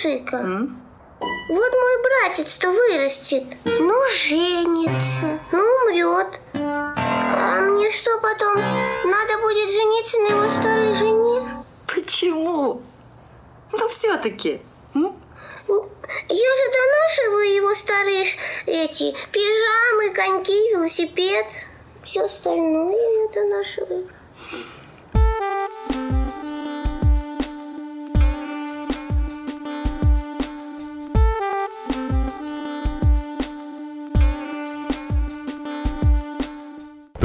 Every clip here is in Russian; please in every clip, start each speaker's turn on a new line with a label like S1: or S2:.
S1: Слушай-ка,
S2: М?
S1: вот мой братец-то вырастет. Ну, женится. Ну, умрет. А мне что потом? Надо будет жениться на его старой жене?
S2: Почему? Ну, все-таки.
S1: Я же донашиваю его старые ш- эти пижамы, коньки, велосипед. Все остальное я донашиваю.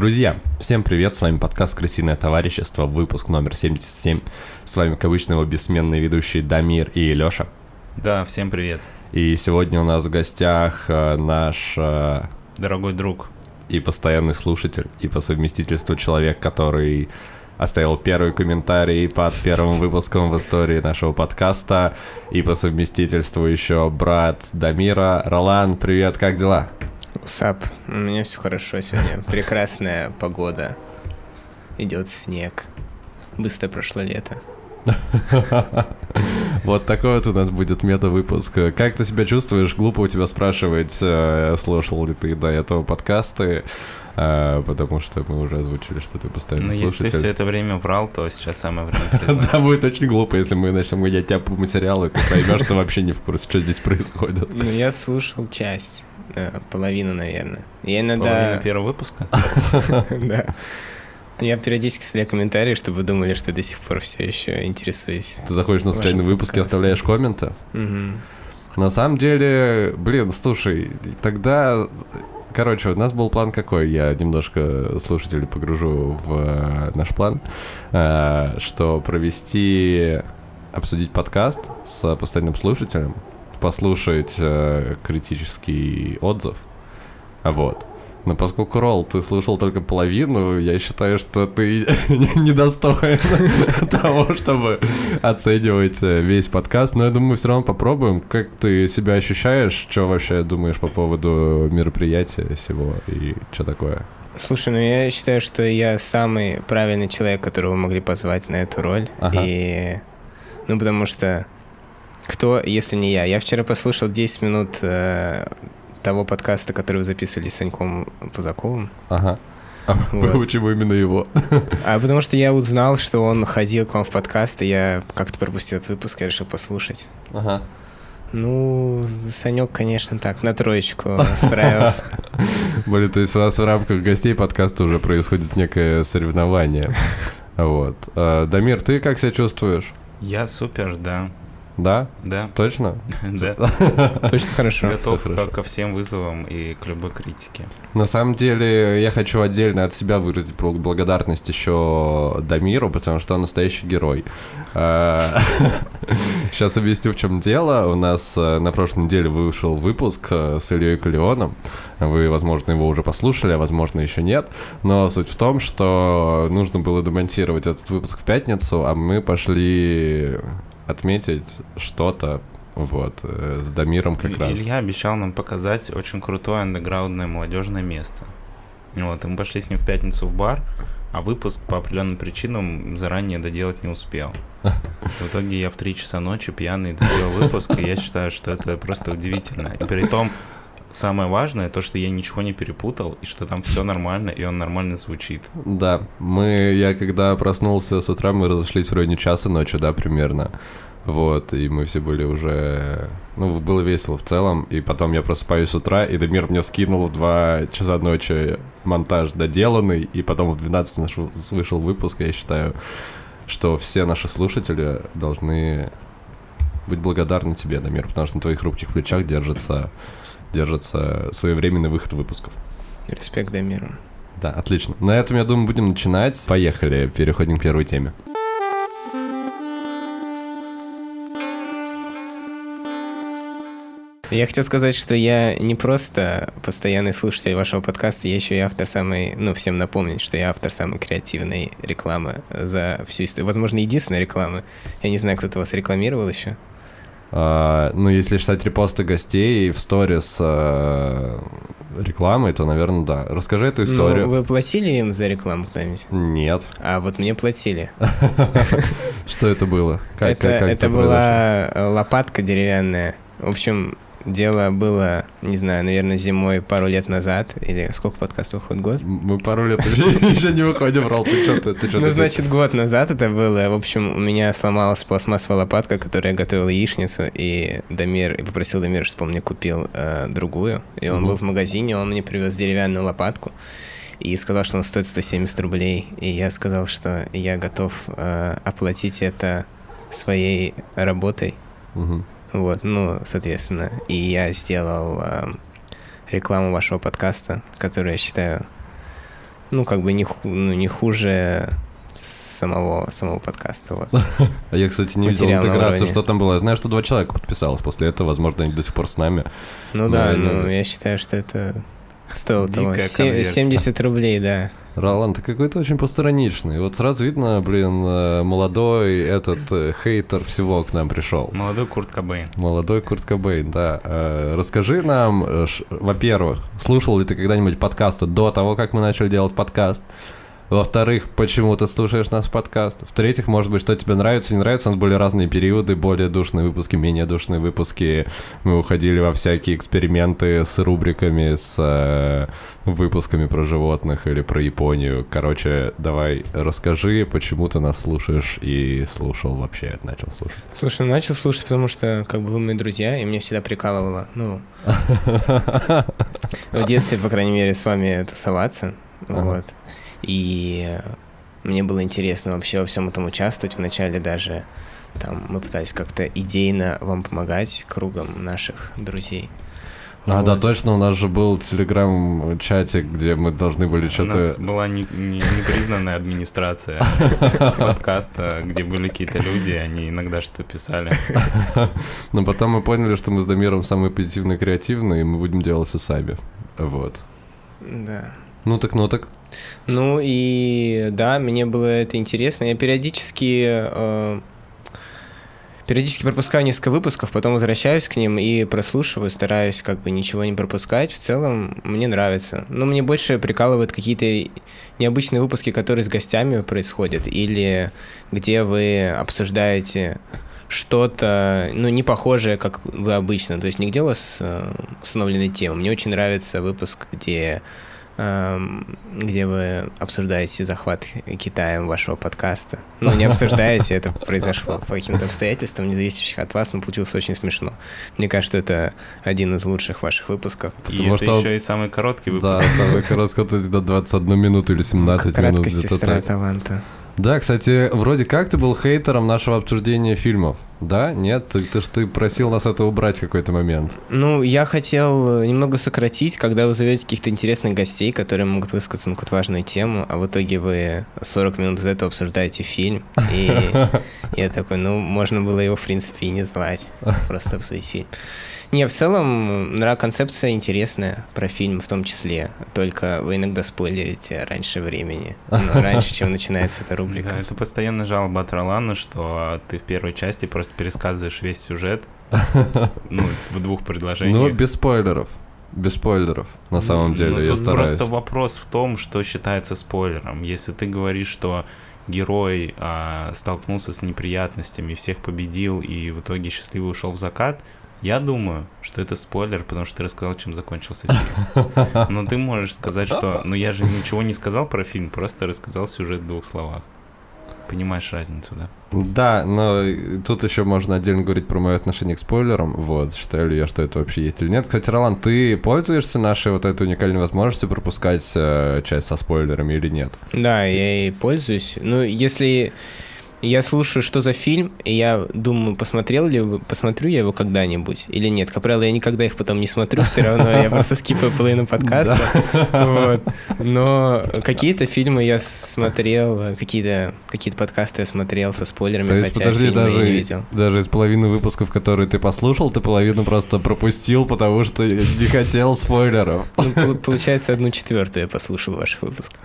S3: Друзья, всем привет, с вами подкаст «Крысиное товарищество», выпуск номер 77. С вами, как обычно, его бессменные ведущие Дамир и Лёша.
S4: Да, всем привет,
S3: И сегодня у нас в гостях э, наш э,
S4: дорогой друг.
S3: и постоянный слушатель, и по совместительству человек, который оставил первый комментарий под первым выпуском в истории нашего подкаста, и по совместительству еще брат Дамира. Ролан, привет, как дела?
S5: Сап, у меня все хорошо сегодня. Прекрасная погода. Идет снег. Быстро прошло лето.
S3: Вот такой вот у нас будет мета-выпуск. Как ты себя чувствуешь? Глупо у тебя спрашивать, э, слушал ли ты до этого подкасты, э, потому что мы уже озвучили, что ты постоянно
S4: Но Ну, если ты все это время врал, то сейчас самое время
S3: Да, будет очень глупо, если мы начнем гонять тебя по материалу, и ты поймешь, что вообще не в курсе, что здесь происходит.
S5: Ну, я слушал часть. Половину, наверное. Я
S4: Половина
S5: иногда...
S4: первого выпуска.
S5: Да. Я периодически оставляю комментарии, чтобы вы думали, что до сих пор все еще интересуюсь.
S3: Ты заходишь на случайный выпуск и оставляешь комменты. На самом деле, блин, слушай, тогда... Короче, у нас был план какой, я немножко слушателей погружу в э, наш план, э, что провести, обсудить подкаст с постоянным слушателем, послушать э, критический отзыв, вот. Но поскольку, Ролл, ты слушал только половину, я считаю, что ты недостоин того, чтобы оценивать э, весь подкаст. Но я думаю, все равно попробуем. Как ты себя ощущаешь? Что вообще думаешь по поводу мероприятия всего и что такое?
S5: Слушай, ну я считаю, что я самый правильный человек, которого вы могли позвать на эту роль.
S3: Ага.
S5: И... Ну, потому что кто, если не я? Я вчера послушал 10 минут э, того подкаста, который вы записывали с Саньком Пузаковым.
S3: Ага. А
S5: Вот.
S3: почему именно его?
S5: А потому что я узнал, что он ходил к вам в подкаст, и я как-то пропустил этот выпуск, я решил послушать.
S3: Ага.
S5: Ну, Санек, конечно, так, на троечку справился.
S3: Блин, то есть у нас в рамках гостей подкаста уже происходит некое соревнование. Вот. Э, Дамир, ты как себя чувствуешь?
S4: Я супер, да.
S3: Да?
S4: Да,
S3: Точно?
S4: да.
S5: Точно хорошо.
S4: Готов ко- всем вызовам и к любой критике.
S3: На самом деле, я хочу отдельно от себя выразить бл- благодарность еще Дамиру, потому что он настоящий герой. Сейчас объясню, в чем дело. У нас э, на прошлой неделе вышел выпуск э, с Ильей Калионом. Вы, возможно, его уже послушали, а возможно, еще нет. Но суть в том, что нужно было демонтировать этот выпуск в пятницу, а мы пошли отметить что-то вот, э, с Дамиром как
S4: И-
S3: раз.
S4: Илья обещал нам показать очень крутое андеграундное молодежное место. Вот, и мы пошли с ним в пятницу в бар, а выпуск по определенным причинам заранее доделать не успел. В итоге я в 3 часа ночи пьяный доделал выпуск, и я считаю, что это просто удивительно. И при том, самое важное, то, что я ничего не перепутал, и что там все нормально, и он нормально звучит.
S3: Да, мы, я когда проснулся с утра, мы разошлись в районе часа ночи, да, примерно. Вот, и мы все были уже... Ну, было весело в целом, и потом я просыпаюсь с утра, и Дамир мне скинул в 2 часа ночи монтаж доделанный, и потом в 12 наш вы- вышел выпуск, я считаю, что все наши слушатели должны быть благодарны тебе, Дамир, потому что на твоих хрупких плечах держится, держится своевременный выход выпусков.
S5: Респект Дамиру.
S3: Да, отлично. На этом, я думаю, будем начинать. Поехали, переходим к первой теме.
S5: Я хотел сказать, что я не просто постоянный слушатель вашего подкаста, я еще и автор самой, ну, всем напомнить, что я автор самой креативной рекламы за всю историю. Возможно, единственная реклама. Я не знаю, кто-то вас рекламировал еще.
S3: А, ну, если считать репосты гостей в сторис э, рекламой, то, наверное, да. Расскажи эту историю.
S5: Ну, вы платили им за рекламу кто-нибудь?
S3: Нет.
S5: А вот мне платили.
S3: Что это было?
S5: Это была лопатка деревянная. В общем, дело было, не знаю, наверное, зимой пару лет назад. Или сколько подкаст выходит? Год?
S3: Мы пару лет еще, не выходим, Рол, ты что ты,
S5: Ну, значит, год назад это было. В общем, у меня сломалась пластмассовая лопатка, которая готовила яичницу, и Дамир, и попросил Дамира, чтобы он мне купил э, другую. И он был в магазине, он мне привез деревянную лопатку. И сказал, что она стоит 170 рублей. И я сказал, что я готов э, оплатить это своей работой. Вот, ну, соответственно. И я сделал э, рекламу вашего подкаста, которую я считаю, ну, как бы не, ху- ну, не хуже самого, самого подкаста. Вот.
S3: А я, кстати, не видел интеграцию, что там было. Я знаю, что два человека подписалось после этого. Возможно, они до сих пор с нами.
S5: Ну
S3: Да,
S5: ну я считаю, что это стоило того.
S4: Дикая
S5: Се-
S4: конверсия.
S5: 70 рублей, да.
S3: Ролан, ты какой-то очень постраничный. Вот сразу видно, блин, э, молодой этот э, хейтер всего к нам пришел.
S4: Молодой Курт Кобейн.
S3: Молодой Курт Кобейн, да. Э, Расскажи нам, во-первых, слушал ли ты когда-нибудь подкасты до того, как мы начали делать подкаст? Во-вторых, почему ты слушаешь наш подкаст? В-третьих, может быть, что тебе нравится, не нравится. У нас были разные периоды, более душные выпуски, менее душные выпуски. Мы уходили во всякие эксперименты с рубриками, с э, выпусками про животных или про Японию. Короче, давай расскажи, почему ты нас слушаешь и слушал вообще, начал слушать.
S5: Слушай, ну, начал слушать, потому что как бы вы мои друзья, и мне всегда прикалывало, ну, в детстве, по крайней мере, с вами тусоваться, вот. И мне было интересно вообще во всем этом участвовать. Вначале даже там мы пытались как-то идейно вам помогать кругом наших друзей.
S3: А, да,
S5: Вот.
S3: точно, у нас же был телеграм-чатик, где мы должны были
S4: У
S3: что-то...
S4: нас была не- не- непризнанная администрация подкаста, где были какие-то люди, они иногда что-то писали.
S3: Но потом мы поняли, что мы с Дамиром самые позитивные и креативные, и мы будем делать все сами. Вот.
S5: Да.
S3: Ну так, ну так.
S5: Ну и да, мне было это интересно. Я периодически э, периодически пропускаю несколько выпусков, потом возвращаюсь к ним и прослушиваю, стараюсь как бы ничего не пропускать. В целом мне нравится. Но мне больше прикалывают какие-то необычные выпуски, которые с гостями происходят, или где вы обсуждаете что-то, ну, не похожее, как вы обычно. То есть нигде у вас э, установлены темы. Мне очень нравится выпуск, где где вы обсуждаете захват Китаем вашего подкаста. Ну, не обсуждаете, это произошло по каким-то обстоятельствам, независящих от вас, но получилось очень смешно. Мне кажется, это один из лучших ваших выпусков.
S4: И
S3: Потому
S4: это
S3: что-
S4: еще и самый короткий
S3: Да,
S4: выпуск.
S3: самый короткий до 21 минуту или 17 минут.
S5: Краткость сестра
S3: так.
S5: таланта.
S3: Да, кстати, вроде как ты был хейтером нашего обсуждения фильмов. Да? Нет? Ты, ты ж ты просил нас это убрать в какой-то момент.
S5: Ну, я хотел э, немного сократить, когда вы зовете каких-то интересных гостей, которые могут высказаться на какую-то важную тему, а в итоге вы 40 минут из этого обсуждаете фильм. И я такой, ну, можно было его, в принципе, и не звать, просто обсудить фильм. Не, в целом, нра- концепция интересная про фильм в том числе, только вы иногда спойлерите раньше времени, ну, раньше, чем начинается эта
S4: Да,
S5: рубрика.
S4: это постоянно жалоба от Ролана, что ты в первой части просто пересказываешь весь сюжет, ну, в двух
S3: Ну,
S4: предложениях.
S3: без спойлеров. Без спойлеров, на самом
S4: Ну,
S3: деле, я
S4: тут
S3: стараюсь.
S4: просто вопрос в том, что считается спойлером. Если ты говоришь, что герой а, столкнулся с неприятностями, всех победил и в итоге счастливо ушел в закат, я думаю, что это спойлер, потому что ты рассказал, чем закончился фильм. Но ты можешь сказать, что... Ну я же ничего не сказал про фильм, просто рассказал сюжет в двух словах. Понимаешь разницу, да?
S3: Да, но тут еще можно отдельно говорить про мое отношение к спойлерам. Вот, считаю ли я, что это вообще есть или нет. Кстати, Ролан, ты пользуешься нашей вот этой уникальной возможностью пропускать э, часть со спойлерами или нет?
S5: Да, я и пользуюсь. Ну, если я слушаю, что за фильм, и я думаю, посмотрел ли, посмотрю я его когда-нибудь или нет. Как правило, я никогда их потом не смотрю, все равно я просто скипаю половину подкаста. Вот. Но какие-то фильмы я смотрел, какие-то какие подкасты я смотрел со спойлерами,
S3: То есть,
S5: хотя
S3: подожди,
S5: фильмы я не
S3: даже,
S5: видел.
S3: даже из половины выпусков, которые ты послушал, ты половину просто пропустил, потому что не хотел спойлеров.
S5: Ну, пол- получается, одну четвертую я послушал ваших выпусков.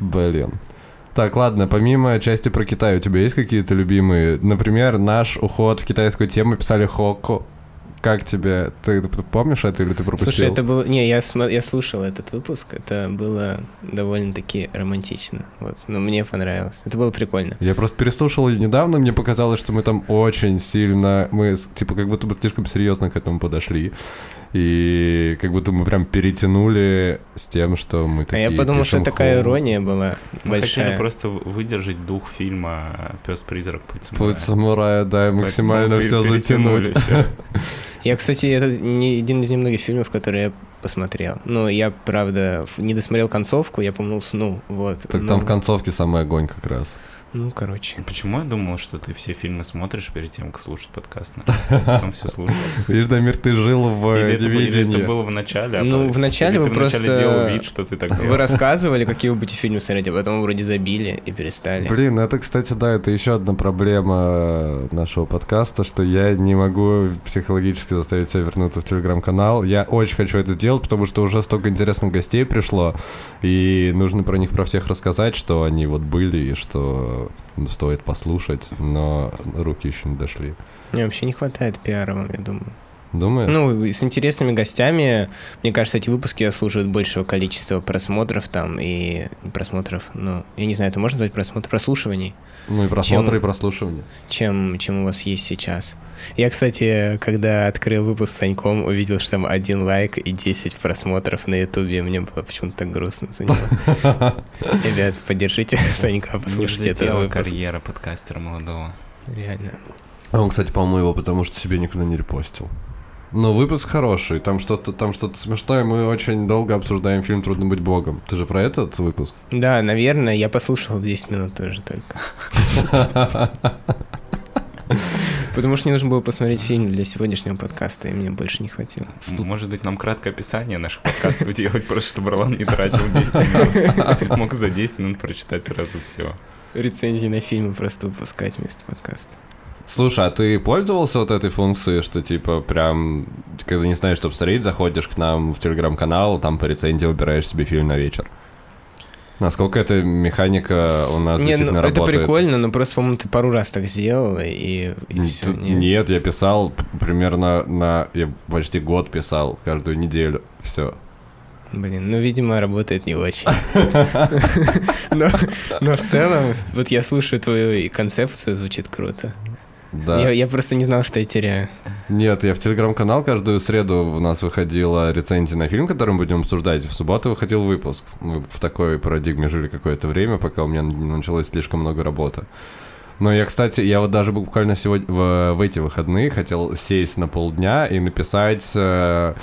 S3: Блин. Так, ладно, помимо части про Китай, у тебя есть какие-то любимые? Например, наш уход в китайскую тему писали Хокко. Как тебе? Ты, ты помнишь это или ты пропустил?
S5: Слушай, это было... Не, я, смо- я слушал этот выпуск, это было довольно-таки романтично. Вот. Но мне понравилось. Это было прикольно.
S3: Я просто переслушал ее недавно, мне показалось, что мы там очень сильно, мы типа как будто бы слишком серьезно к этому подошли. И как будто мы прям перетянули с тем, что мы
S5: А
S3: такие
S5: я подумал, что такая
S3: хоу.
S5: ирония была
S4: Мы
S5: большая.
S4: хотели просто выдержать дух фильма «Пес-призрак. Путь самурая».
S3: Путь самурая, да, и максимально все затянуть.
S5: Я, кстати, это не один из немногих фильмов, которые я посмотрел. Но я, правда, не досмотрел концовку, я, по-моему, уснул. Вот.
S3: Так
S5: Ну,
S3: там в концовке самый огонь как раз.
S5: Ну, короче.
S4: Почему я думал, что ты все фильмы смотришь перед тем, как слушать подкаст? Потом все слушаешь.
S3: Видишь, Дамир, ты жил в
S4: Или
S3: э,
S4: это, было- или
S3: неведении.
S4: это было в начале? а
S5: Ну, в начале вы
S4: вначале
S5: просто-
S4: делал вид, что ты так
S5: Вы рассказывали, какие вы будете фильмы смотреть, а потом вроде забили и перестали.
S3: Блин, это, кстати, да, это еще одна проблема нашего подкаста, что я не могу психологически заставить себя вернуться в телеграм-канал. Я очень хочу это сделать, потому что уже столько интересных гостей пришло, и нужно про них про всех рассказать, что они вот были, и что стоит послушать, но руки еще не дошли.
S5: Мне вообще не хватает пиара вам, я думаю.
S3: Думаешь?
S5: Ну, с интересными гостями, мне кажется, эти выпуски заслуживают большего количества просмотров там и просмотров, ну, я не знаю, это можно назвать просмотр, прослушиваний,
S3: Ну и просмотры,
S5: чем-
S3: и прослушивания.
S5: чем, чем у вас есть сейчас. Я, кстати, когда открыл выпуск с Саньком, увидел, что там один лайк и 10 просмотров на Ютубе, и мне было почему-то так грустно за него. Ребят, поддержите Санька, послушайте
S4: взлетела
S5: выпуск.
S4: карьера подкастера молодого.
S5: Реально.
S3: А он, кстати, по-моему, его потому что себе никуда не репостил. Но выпуск хороший, там что-то там что-то смешное. Мы очень долго обсуждаем фильм Трудно быть богом. Ты же про этот выпуск?
S5: Да, наверное, я послушал 10 минут тоже только. Потому что мне нужно было посмотреть фильм для сегодняшнего подкаста, и мне больше не хватило.
S4: Может быть, нам краткое описание наших подкастов делать, просто чтобы Ролан не тратил 10 минут. Мог за 10 минут прочитать сразу все.
S5: Рецензии на фильмы просто выпускать вместо подкаста.
S3: Слушай, а ты пользовался вот этой функцией, что типа прям, когда не знаешь, что посмотреть, заходишь к нам в телеграм-канал, там по рецензии выбираешь себе фильм на вечер? Насколько эта механика у нас
S5: не, ну,
S3: действительно
S5: это
S3: работает?
S5: прикольно, но просто, по-моему, ты пару раз так сделал, и, и все.
S3: т- Нет, я писал примерно на... Я почти год писал, каждую неделю. Все.
S5: Блин, ну, видимо, работает не очень. Но, в целом, вот я слушаю твою концепцию, звучит круто.
S3: Да.
S5: Я, я просто не знал, что я теряю.
S3: Нет, я в телеграм-канал каждую среду у нас выходила рецензия на фильм, который мы будем обсуждать. В субботу выходил выпуск. Мы в такой парадигме жили какое-то время, пока у меня началось слишком много работы. Но я, кстати, я вот даже буквально сегодня в, в эти выходные хотел сесть на полдня и написать... э,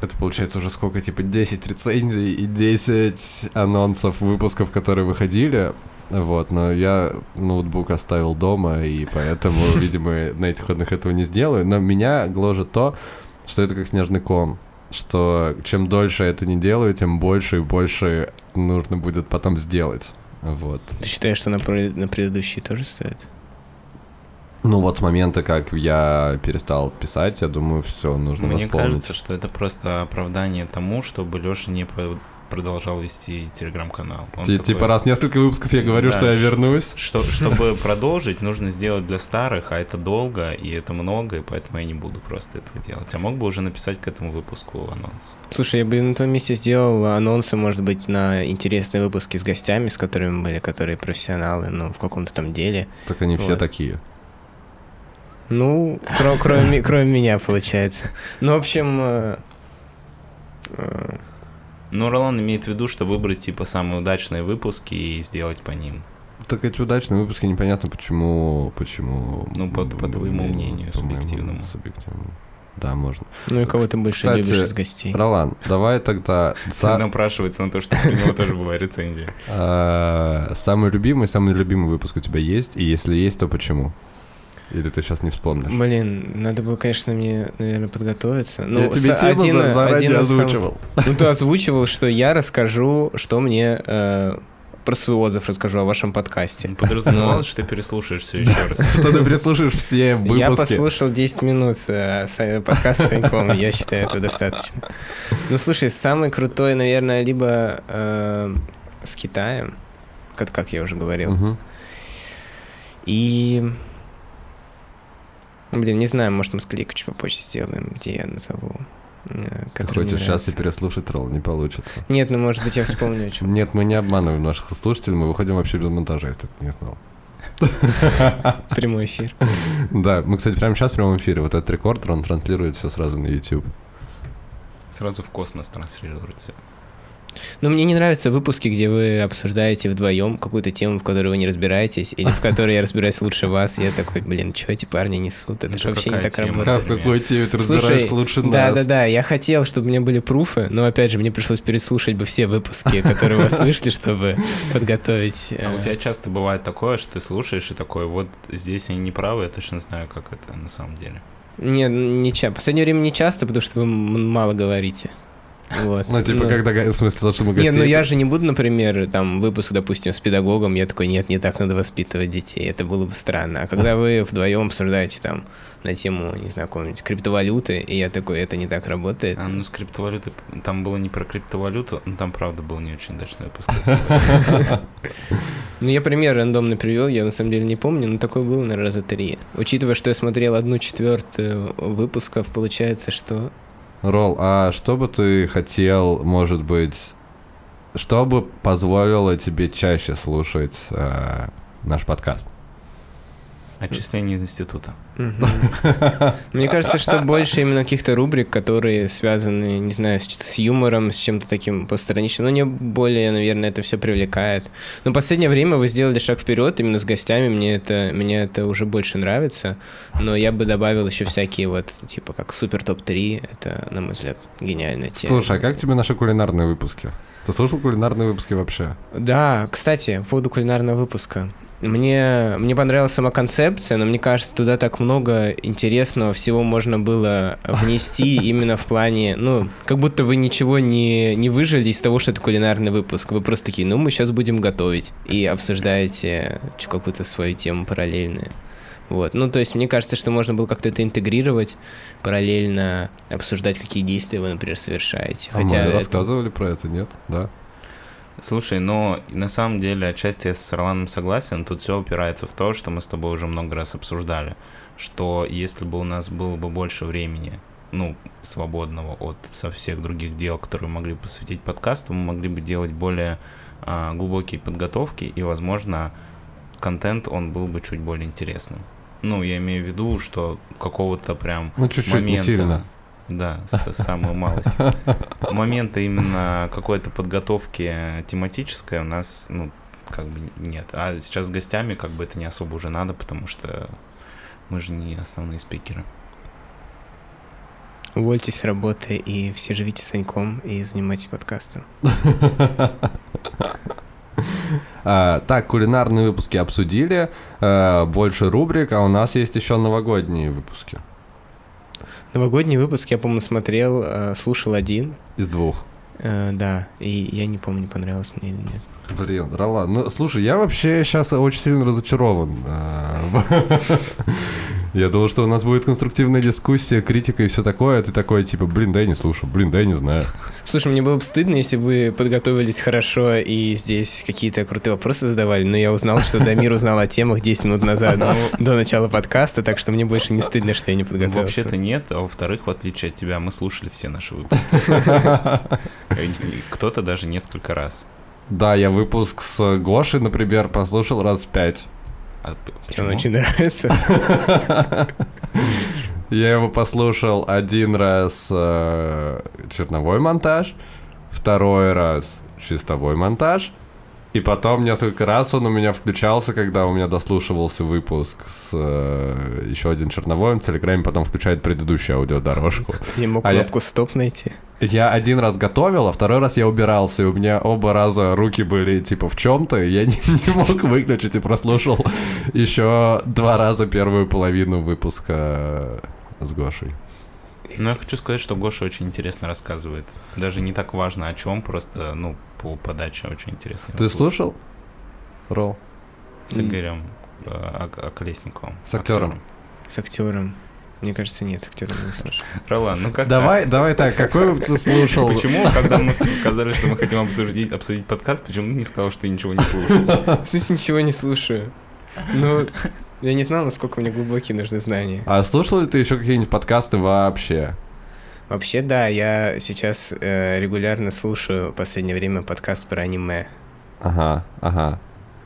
S3: это получается уже сколько, типа 10 рецензий и 10 анонсов выпусков, которые выходили. Вот, но я ноутбук оставил дома, и поэтому, видимо, на этих выходных этого не сделаю. Но меня гложет то, что это как снежный ком. Что чем дольше я это не делаю, тем больше и больше нужно будет потом сделать. Вот.
S5: Ты считаешь, что на, на предыдущие тоже стоит?
S3: Ну вот с момента, как я перестал писать, я думаю, все, нужно
S4: Мне
S3: восполнить.
S4: кажется, что это просто оправдание тому, чтобы Леша не по- продолжал вести телеграм-канал. Такой,
S3: Типа раз несколько выпусков я говорю,
S4: Да,
S3: что я вернусь.
S4: Что, чтобы продолжить, нужно сделать для старых, а это долго, и это много, и поэтому я не буду просто этого делать. А мог бы уже написать к этому выпуску анонс.
S5: Слушай, я бы на твоем месте сделал анонсы, может быть, на интересные выпуски с гостями, с которыми были, которые профессионалы, ну, в каком-то там деле.
S3: Так они все такие.
S5: Ну, кро- кроме, кроме меня, получается. Ну, в общем, э,
S4: Но Ролан имеет в виду, что выбрать типа самые удачные выпуски и сделать по ним.
S3: Так эти удачные выпуски непонятно, почему... почему
S4: Ну, по- по твоему мнению,
S3: по моему
S4: субъективному.
S3: субъективному. Да, можно.
S5: ну и кого ты больше
S3: Кстати,
S5: любишь из гостей?
S3: Ролан, давай тогда са-
S4: Напрашивается на то, что у него тоже была рецензия.
S3: а, самый любимый, самый любимый выпуск у тебя есть? И если есть, то почему? Или ты сейчас не вспомнишь?
S5: Блин, надо было, конечно, мне, наверное, подготовиться. Ну,
S3: я тебе
S5: с-
S3: тему
S5: один-
S3: за- заранее
S5: один из сам-
S3: озвучивал.
S5: Ну, ты озвучивал, что я расскажу, что мне... э, про свой отзыв расскажу о вашем подкасте.
S4: Подразумевалось, что ты переслушаешь все еще раз.
S3: Что ты прислушаешь все выпуски.
S5: Я послушал 10 минут э, с- подкаст с Саньком, я считаю, этого достаточно. Ну, слушай, самый крутой, наверное, либо э, с Китаем, как, я уже говорил.
S3: Мгм.
S5: И... Блин, не знаю, может, мы склейку чуть попозже сделаем, где я назову. э,
S3: Ты хочешь сейчас и переслушать ролл, не получится.
S5: Нет, ну, может быть, я вспомню о чем.
S3: Нет, мы не обманываем наших слушателей, мы выходим вообще без монтажа, если ты не знал.
S5: Прямой эфир.
S3: Да, мы, кстати, прямо сейчас в прямом эфире. Вот этот рекордер, он транслирует все сразу на YouTube.
S4: Сразу в космос транслируется.
S5: Но мне не нравятся выпуски, где вы обсуждаете вдвоем какую-то тему, в которой вы не разбираетесь, или в которой я разбираюсь лучше вас. Я такой, блин, что эти парни несут? Это же вообще не так работает.
S3: В какой теме ты разбираешься лучше
S5: да,
S3: нас?
S5: да, да, я хотел, чтобы у меня были пруфы, но опять же, мне пришлось переслушать бы все выпуски, которые у вас вышли, чтобы подготовить.
S4: А у
S5: э,
S4: тебя часто бывает такое, что ты слушаешь и такой, вот здесь они не правы, я точно знаю, как это на самом деле.
S5: Не, не часто. В последнее время не часто, потому что вы мало говорите. Вот.
S3: Ну, типа,
S5: Ну,
S3: когда, в смысле, то, что мы гостей...
S5: Не, ну я же не буду, например, там, выпуск, допустим, с педагогом, я такой, нет, не так надо воспитывать детей, это было бы странно. А когда вы вдвоем обсуждаете там на тему, не знаю, какой-нибудь криптовалюты, и я такой, это не так работает.
S4: А, ну, с криптовалютой, там было не про криптовалюту, но там, правда, был не очень удачный выпуск.
S5: Ну, я пример рандомный привел, я на самом деле не помню, но такой был, наверное, раза три. Учитывая, что я смотрел одну четвертую выпусков, получается, что...
S3: Ролл, а что бы ты хотел, может быть, что бы позволило тебе чаще слушать э, наш подкаст?
S4: Отчисление из института.
S5: Мне кажется, что больше именно каких-то рубрик, которые связаны, не знаю, с, с юмором, с чем-то таким постраничным. Но не более, наверное, это все привлекает. Но в последнее время вы сделали шаг вперед именно с гостями. Мне это, мне это уже больше нравится. Но я бы добавил еще всякие вот, типа, как супер топ-3. Это, на мой взгляд, гениальная тема.
S3: Слушай, а как тебе наши кулинарные выпуски? Ты слушал кулинарные выпуски вообще?
S5: Да, кстати, по поводу кулинарного выпуска. Мне, мне понравилась сама концепция, но мне кажется, туда так много интересного всего можно было внести именно в плане, ну, как будто вы ничего не, не выжили из того, что это кулинарный выпуск. Вы просто такие, ну, мы сейчас будем готовить. И обсуждаете какую-то свою тему параллельную. Вот. Ну, то есть, мне кажется, что можно было как-то это интегрировать, параллельно обсуждать, какие действия вы, например, совершаете.
S3: А мы
S5: это-
S3: рассказывали про это, нет? Да.
S4: Слушай, но на самом деле отчасти я с Орланом согласен. Тут все упирается в то, что мы с тобой уже много раз обсуждали, что если бы у нас было бы больше времени, ну, свободного от со всех других дел, которые мы могли посвятить подкасту, мы могли бы делать более а, глубокие подготовки, и, возможно, контент, он был бы чуть более интересным. Ну, я имею в виду, что какого-то прям
S3: Ну, чуть-чуть, не
S4: момента-
S3: сильно.
S4: Да, самую малость. Момента именно какой-то подготовки тематической у нас, ну, как бы нет. А сейчас с гостями как бы это не особо уже надо, потому что мы же не основные спикеры.
S5: Увольтесь с работы и все живите Саньком и занимайтесь подкастом.
S3: А, так, кулинарные выпуски обсудили, э, больше рубрик, а у нас есть еще новогодние выпуски
S5: Новогодний выпуск я, помню, смотрел, э, слушал один,
S3: из двух.
S5: э, да, и я не помню, понравилось мне или нет.
S3: Блин, Ролан, ну слушай, я вообще сейчас очень сильно разочарован. Я думал, что у нас будет конструктивная дискуссия, критика и все такое, а ты такой, типа, блин, да я не слушал, блин, да я не знаю.
S5: Слушай, мне было бы стыдно, если бы вы подготовились хорошо и здесь какие-то крутые вопросы задавали, но я узнал, что Дамир узнал о темах 10 минут назад до начала подкаста, так что мне больше не стыдно, что я не подготовился.
S4: Вообще-то нет, а во-вторых, в отличие от тебя, мы слушали все наши выпуски. И Кто-то даже несколько раз.
S3: Да, я выпуск с Гошей, например, послушал раз в пять.
S4: А п-
S5: Тебе он
S4: почему?
S5: очень нравится.
S3: Я его послушал один раз э, черновой монтаж, второй раз чистовой монтаж, и потом несколько раз он у меня включался, когда у меня дослушивался выпуск с э, еще один черновой, в Телеграме потом включает предыдущую аудиодорожку.
S5: Я мог
S3: А
S5: кнопку стоп найти.
S3: Я один раз готовил, а второй раз я убирался, и у меня оба раза руки были типа в чем-то, и я не, не мог выключить и прослушал еще два раза первую половину выпуска с Гошей.
S4: Ну, я хочу сказать, что Гоша очень интересно рассказывает. Даже не так важно о чем, просто, ну, по подаче очень интересно.
S3: Ты слушал? Ролл.
S4: С Игорем э, Ок- Околесниковым.
S3: С актером.
S5: С актером. Мне кажется, нет, актера не слушаю.
S4: Ролан, ну как
S3: Давай, давай так, какой ты слушал?
S4: Почему, когда мы сказали, что мы хотим обсудить, обсудить подкаст, почему ты не сказал, что ты ничего не слушал?
S5: В смысле, ничего не слушаю. Ну, я не знал, насколько мне глубокие нужны знания.
S3: А слушал ли ты еще какие-нибудь подкасты вообще?
S5: Вообще, да, я сейчас э, регулярно слушаю в последнее время подкаст про аниме.
S3: Ага, ага.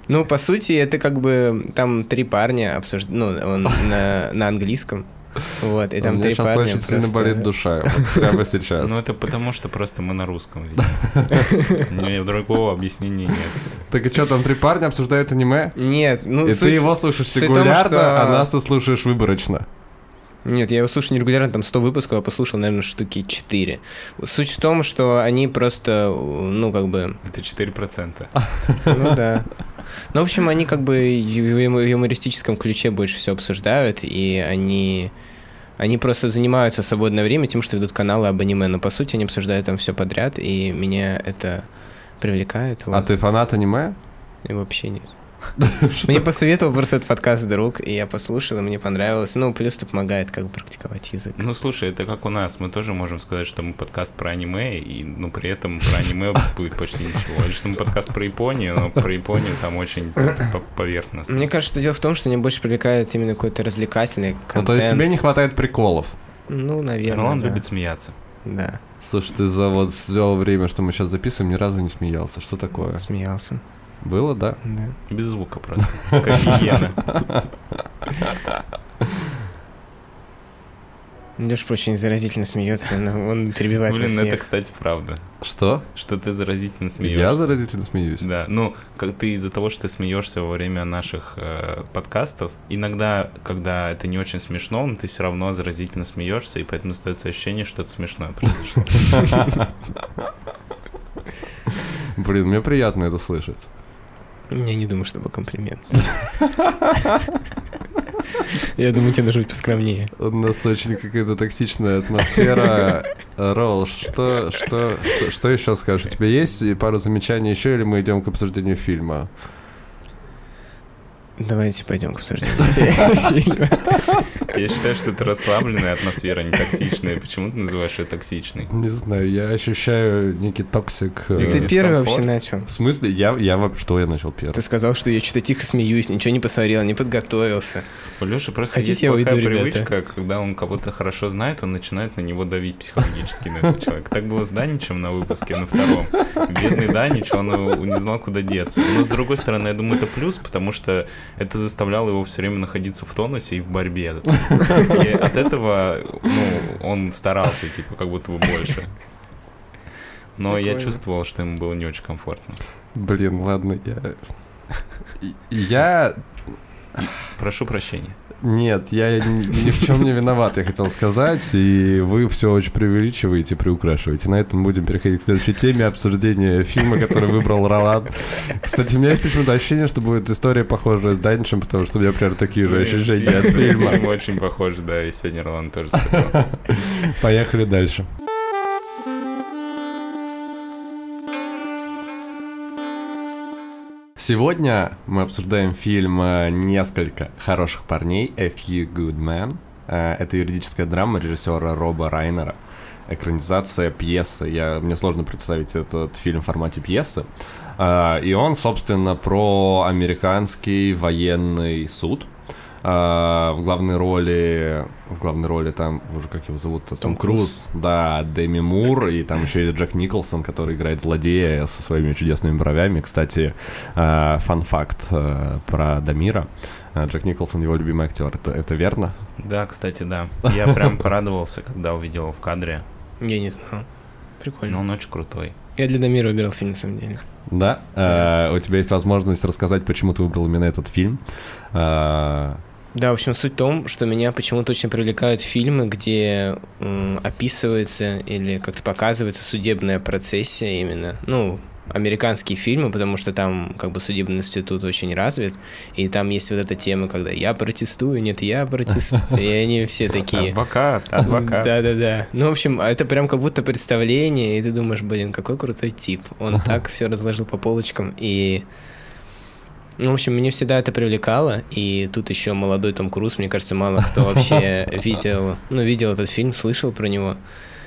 S5: Ну, по сути, это как бы там три парня обсуждают, ну, он на, на английском. Вот, и там три
S3: сейчас
S5: парня
S3: очень сильно болит душа, прямо сейчас.
S4: Ну это потому, что просто мы на русском видим. У меня другого объяснения нет.
S3: Так и что, там три парня обсуждают аниме?
S5: Нет, ну,
S3: И ты его слушаешь регулярно, а нас ты слушаешь выборочно.
S5: Нет, я его слушаю нерегулярно, там 100 выпусков, а послушал, наверное, штуки 4. Суть в том, что они просто, ну, как бы,
S4: Это 4%.
S5: ну да. Ну, в общем, они как бы в юмористическом ключе больше все обсуждают, и они... Они просто занимаются в свободное время тем, что ведут каналы об аниме, но по сути они обсуждают там все подряд, и меня это привлекает.
S3: А
S5: вот.
S3: ты фанат аниме?
S5: И вообще нет. Мне посоветовал просто этот подкаст друг, и я послушал, и мне понравилось. Ну, плюс это помогает как бы практиковать язык.
S4: Ну, слушай, это как у нас. Мы тоже можем сказать, что мы подкаст про аниме, и, ну, при этом про аниме будет почти ничего. Или что мы подкаст про Японию, но про Японию там очень по- поверхностно.
S5: Мне кажется, что дело в том, что меня больше привлекает именно какой-то развлекательный
S3: Ну,
S5: контент.
S3: то есть тебе не хватает приколов.
S5: Ну, наверное,
S4: Ролан
S5: да.
S4: любит смеяться.
S5: Да,
S3: Слушай, ты за вот все время, что мы сейчас записываем, ни разу не смеялся. Что такое?
S5: смеялся.
S3: Было, да?
S5: Да.
S4: Без звука просто. Как гиена.
S5: Леша очень заразительно смеется, но он перебивает
S4: Блин,
S5: смех.
S4: это, кстати, правда.
S3: Что?
S4: Что ты заразительно смеешься.
S3: Я заразительно смеюсь.
S4: Да, ну, как ты из-за того, что ты смеешься во время наших э, подкастов, иногда, когда это не очень смешно, но ты все равно заразительно смеешься, и поэтому остается ощущение, что это смешное произошло.
S3: Блин, мне приятно это слышать.
S5: Я не думаю, что был комплимент. Я думаю, тебе нужно быть поскромнее.
S3: У нас очень какая-то токсичная атмосфера. Ролл, что, что, что, что еще скажешь? У тебя есть пару замечаний еще, или мы идем к обсуждению фильма?
S5: Давайте пойдем к обсуждению фильма.
S4: Я считаю, что это расслабленная атмосфера, не токсичная. Почему ты называешь ее токсичной?
S3: Не знаю, я ощущаю некий toxic. э,
S5: Ты первый вообще начал.
S3: В смысле? Я, я вообще... Что я начал первым?
S5: Ты сказал, что я что-то тихо смеюсь, ничего не посмотрел, не подготовился.
S4: У Леши просто
S5: Хотите,
S4: есть
S5: я
S4: плохая
S5: уйду, ребята?
S4: привычка, когда он кого-то хорошо знает, он начинает на него давить психологически на этого человека. Так было с Даничем на выпуске, на втором. Бедный Данич, он э, не знал, куда деться. Но, с другой стороны, я думаю, это плюс, потому что это заставляло его все время находиться в тонусе и в борьбе. И от этого, ну, он старался, типа, как будто бы больше. Но я чувствовал, что ему было не очень комфортно.
S3: Блин, ладно, я... Я...
S4: Прошу прощения.
S3: Нет, я ни, в чем не виноват, я хотел сказать, и вы все очень преувеличиваете, приукрашиваете. На этом будем переходить к следующей теме обсуждения фильма, который выбрал Ролан. Кстати, у меня есть почему-то ощущение, что будет история похожая с Даничем, потому что у меня примерно такие же ощущения от фильма.
S4: Фильм очень похож, да, и сегодня Ролан тоже сказал.
S3: Поехали дальше. Сегодня мы обсуждаем фильм э, «Несколько хороших парней» A Few Good Men. Э, Это юридическая драма режиссера Роба Райнера. Экранизация пьесы. Я, мне сложно представить этот фильм в формате пьесы. Э, И он, собственно, про американский военный суд. Э, В главной роли, в главной роли там, боже, как его зовут? Том,
S5: Том
S3: Круз. Да, Дэми Мур, и там еще и Джек Николсон, который играет злодея со своими чудесными бровями. Кстати, э, фан-факт э, про Дамира. Джек Николсон его любимый актер. Это, это верно?
S4: Да, кстати, да. Я прям порадовался, когда увидел его в кадре.
S5: Я не знал.
S4: Но
S5: Прикольно.
S4: он очень крутой.
S5: Я для Дамира выбирал фильм, на самом деле.
S3: Да. Э, у тебя есть возможность рассказать, почему ты выбрал именно этот фильм.
S5: Да, в общем, суть в том, что меня почему-то очень привлекают фильмы, где м, описывается или как-то показывается судебная процессия именно. Ну, американские фильмы, потому что там как бы судебный институт очень развит, и там есть вот эта тема, когда я протестую, нет, я протестую, и они все такие.
S4: Адвокат, адвокат.
S5: Да-да-да. Ну, в общем, это прям как будто представление, и ты думаешь, блин, какой крутой тип. Он так все разложил по полочкам, и Ну, в общем, меня всегда это привлекало, и тут еще молодой Том Круз, мне кажется, мало кто вообще видел, ну, видел этот фильм, слышал про него.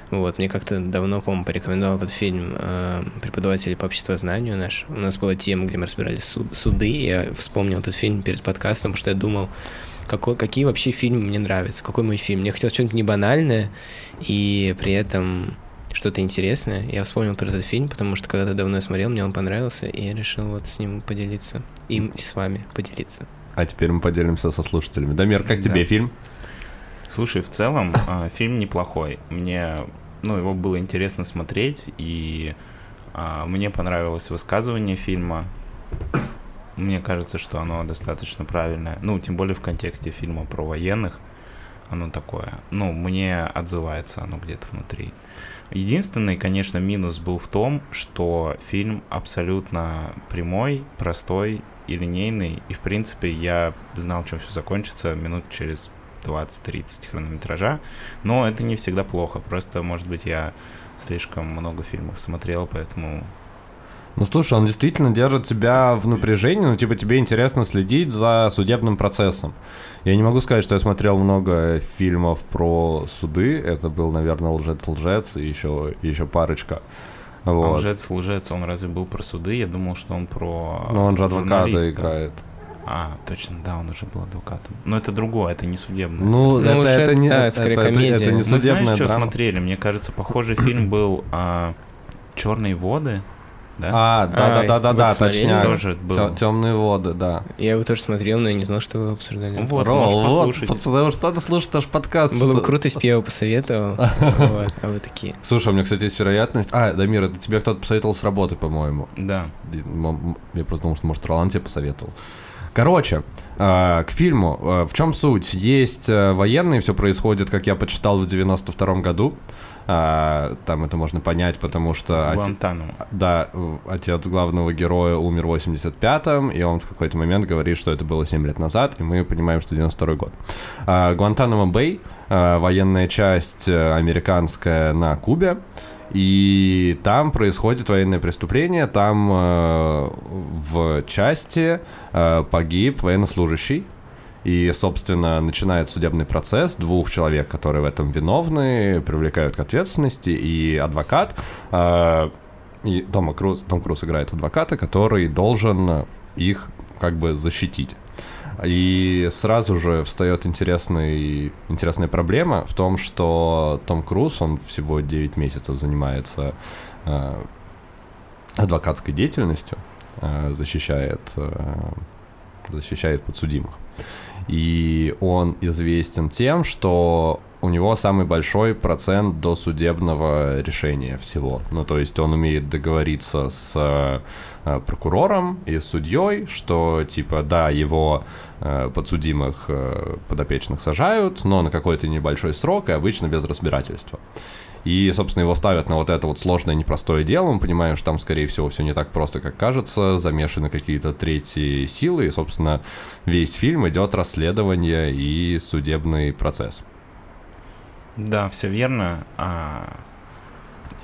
S5: Вот, мне как-то давно, по-моему, порекомендовал этот фильм э, преподаватель по обществознанию наш. У нас была тема, где мы разбирали суд, суды, и я вспомнил этот фильм перед подкастом, потому что я думал, какой, какие вообще фильмы мне нравятся, какой мой фильм. Мне хотелось что-нибудь не банальное, и при этом что-то интересное. Я вспомнил про этот фильм, потому что когда-то давно я смотрел, мне он понравился, и я решил вот с ним поделиться, им с вами поделиться.
S3: А теперь мы поделимся со слушателями. Дамир, как тебе
S4: Да.
S3: фильм?
S4: Слушай, в целом а, фильм неплохой. Мне, ну, его было интересно смотреть, и а, мне понравилось высказывание фильма. Мне кажется, что оно достаточно правильное. Ну, тем более в контексте фильма про военных. Оно такое. Ну, мне отзывается оно где-то внутри. Единственный, конечно, минус был в том, что фильм абсолютно прямой, простой и линейный. И, в принципе, я знал, чем все закончится минут через 20-30 хронометража. Но это не всегда плохо. Просто, может быть, я слишком много фильмов смотрел, поэтому...
S3: Ну слушай, он действительно держит тебя в напряжении, ну типа тебе интересно следить за судебным процессом. Я не могу сказать, что я смотрел много фильмов про суды, это был, наверное, «Лжец-лжец» и еще, еще парочка.
S4: А
S3: Вот.
S4: Лжец, лжец, он разве был про суды? Я думал, что он про
S3: Но он же адвоката играет.
S4: А, точно, да, он уже был адвокатом. Но это другое, это не судебное.
S3: Ну,
S5: Ну,
S3: это,
S5: «Лжец»,
S3: это не,
S5: да,
S3: это,
S5: скорее
S3: это- это
S5: комедия.
S3: не
S5: Мы
S4: Мы
S3: судебная
S4: знаешь, что смотрели? Мне кажется, похожий фильм был Черные воды, да?
S3: А, да, да,
S5: А,
S3: да, да, да,
S5: смотрели?
S3: точняк.
S4: Тоже был.
S3: Темные воды, да.
S5: Я его тоже смотрел, но я не знал, что вы обсуждали.
S4: Вот,
S3: Ролл, вот, потому что надо слушать наш подкаст.
S5: Было бы круто, если бы я его посоветовал. Вот, А вы такие.
S3: Слушай, у меня, кстати, есть вероятность... А, Дамир, это тебе кто-то посоветовал с работы, по-моему.
S4: Да.
S3: Я просто думал, что, может, Ролан тебе посоветовал. Короче, э, к фильму. Э, в чем суть? Есть э, военные, все происходит, как я почитал в 92 году. А, там это можно понять, потому что...
S4: В
S3: оте-
S4: Гуантанамо.
S3: Да, отец главного героя умер в 85-м, и он в какой-то момент говорит, что это было 7 лет назад, и мы понимаем, что 92 год. А, Гуантанамо-Бэй, а, военная часть э, американская на Кубе, и там происходит военное преступление, там э, в части э, погиб военнослужащий, и, собственно, начинает судебный процесс. Двух человек, которые в этом виновны, привлекают к ответственности. И адвокат, э, и Тома Круз, Том Круз играет адвоката, который должен их как бы защитить. И сразу же встает интересный, интересная проблема в том, что Том Круз, он всего 9 месяцев занимается э, адвокатской деятельностью, э, защищает, э, защищает подсудимых. И он известен тем, что у него самый большой процент досудебного решения всего. Ну, то есть он умеет договориться с э, прокурором и судьей, что, типа, да, его э, подсудимых э, подопечных сажают, но на какой-то небольшой срок и обычно без разбирательства. И, собственно, его ставят на вот это вот сложное, непростое дело. Мы понимаем, что там, скорее всего, все не так просто, как кажется. Замешаны какие-то третьи силы. И, собственно, весь фильм идет расследование и судебный процесс.
S4: Да, все верно. А,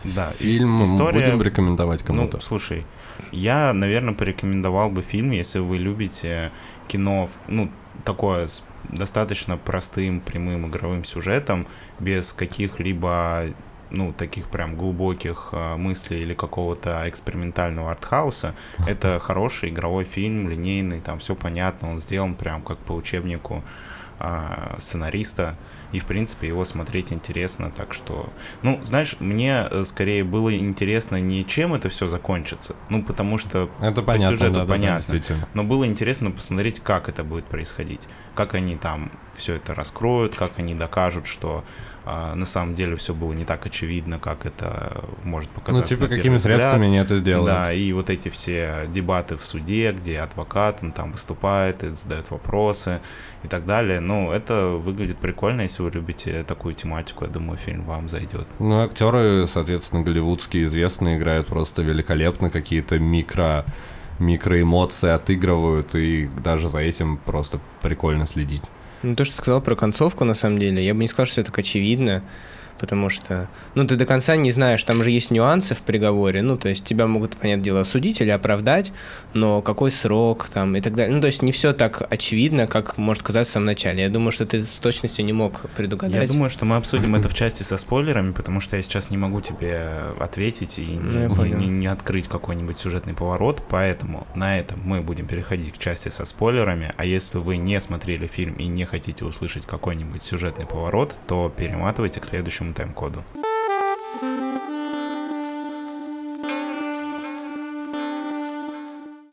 S4: Да,
S3: Фильм
S4: история...
S3: будем рекомендовать кому-то.
S4: Ну, слушай, я, наверное, порекомендовал бы фильм, если вы любите кино, ну, такое с достаточно простым, прямым игровым сюжетом, без каких-либо, ну, таких прям глубоких э, мыслей или какого-то экспериментального артхауса. Это хороший игровой фильм, линейный, там все понятно, он сделан прям как по учебнику а, сценариста, и, в принципе, его смотреть интересно, так что... Ну, знаешь, мне э, скорее было интересно не чем это все закончится, ну, потому что
S3: Это
S4: по
S3: понятно,
S4: сюжету
S3: да, да, да,
S4: понятно.
S3: действительно.
S4: но было интересно посмотреть, как это будет происходить, как они там все это раскроют, как они докажут, что а, на самом деле все было не так очевидно, как это может
S3: Ну,
S4: показаться.
S3: типа,
S4: на первый
S3: какими
S4: взгляд.
S3: средствами они это сделают.
S4: Да, и вот эти все дебаты в суде, где адвокат, он там выступает и задает вопросы и так далее. Ну, это выглядит прикольно, если вы любите такую тематику, я думаю, фильм вам зайдет.
S3: Ну, актеры, соответственно, голливудские известные играют просто великолепно, какие-то микро микроэмоции отыгрывают, и даже за этим просто прикольно следить.
S5: Ну, то, что сказал про концовку, на самом деле, я бы не сказал, что это так очевидно, потому что, ну, ты до конца не знаешь, там же есть нюансы в приговоре, ну, то есть тебя могут, понятное дело, осудить или оправдать, но какой срок там и так далее. Ну, то есть не все так очевидно, как может казаться в самом начале. Я думаю, что ты с точностью не мог предугадать.
S4: Я думаю, что мы обсудим это в части со спойлерами, потому что я сейчас не могу тебе ответить и
S5: Ну, я
S4: не, не- не открыть какой-нибудь сюжетный поворот, поэтому на этом мы будем переходить к части со спойлерами, а если вы не смотрели фильм и не хотите услышать какой-нибудь сюжетный поворот, то перематывайте к следующему тайм-коду.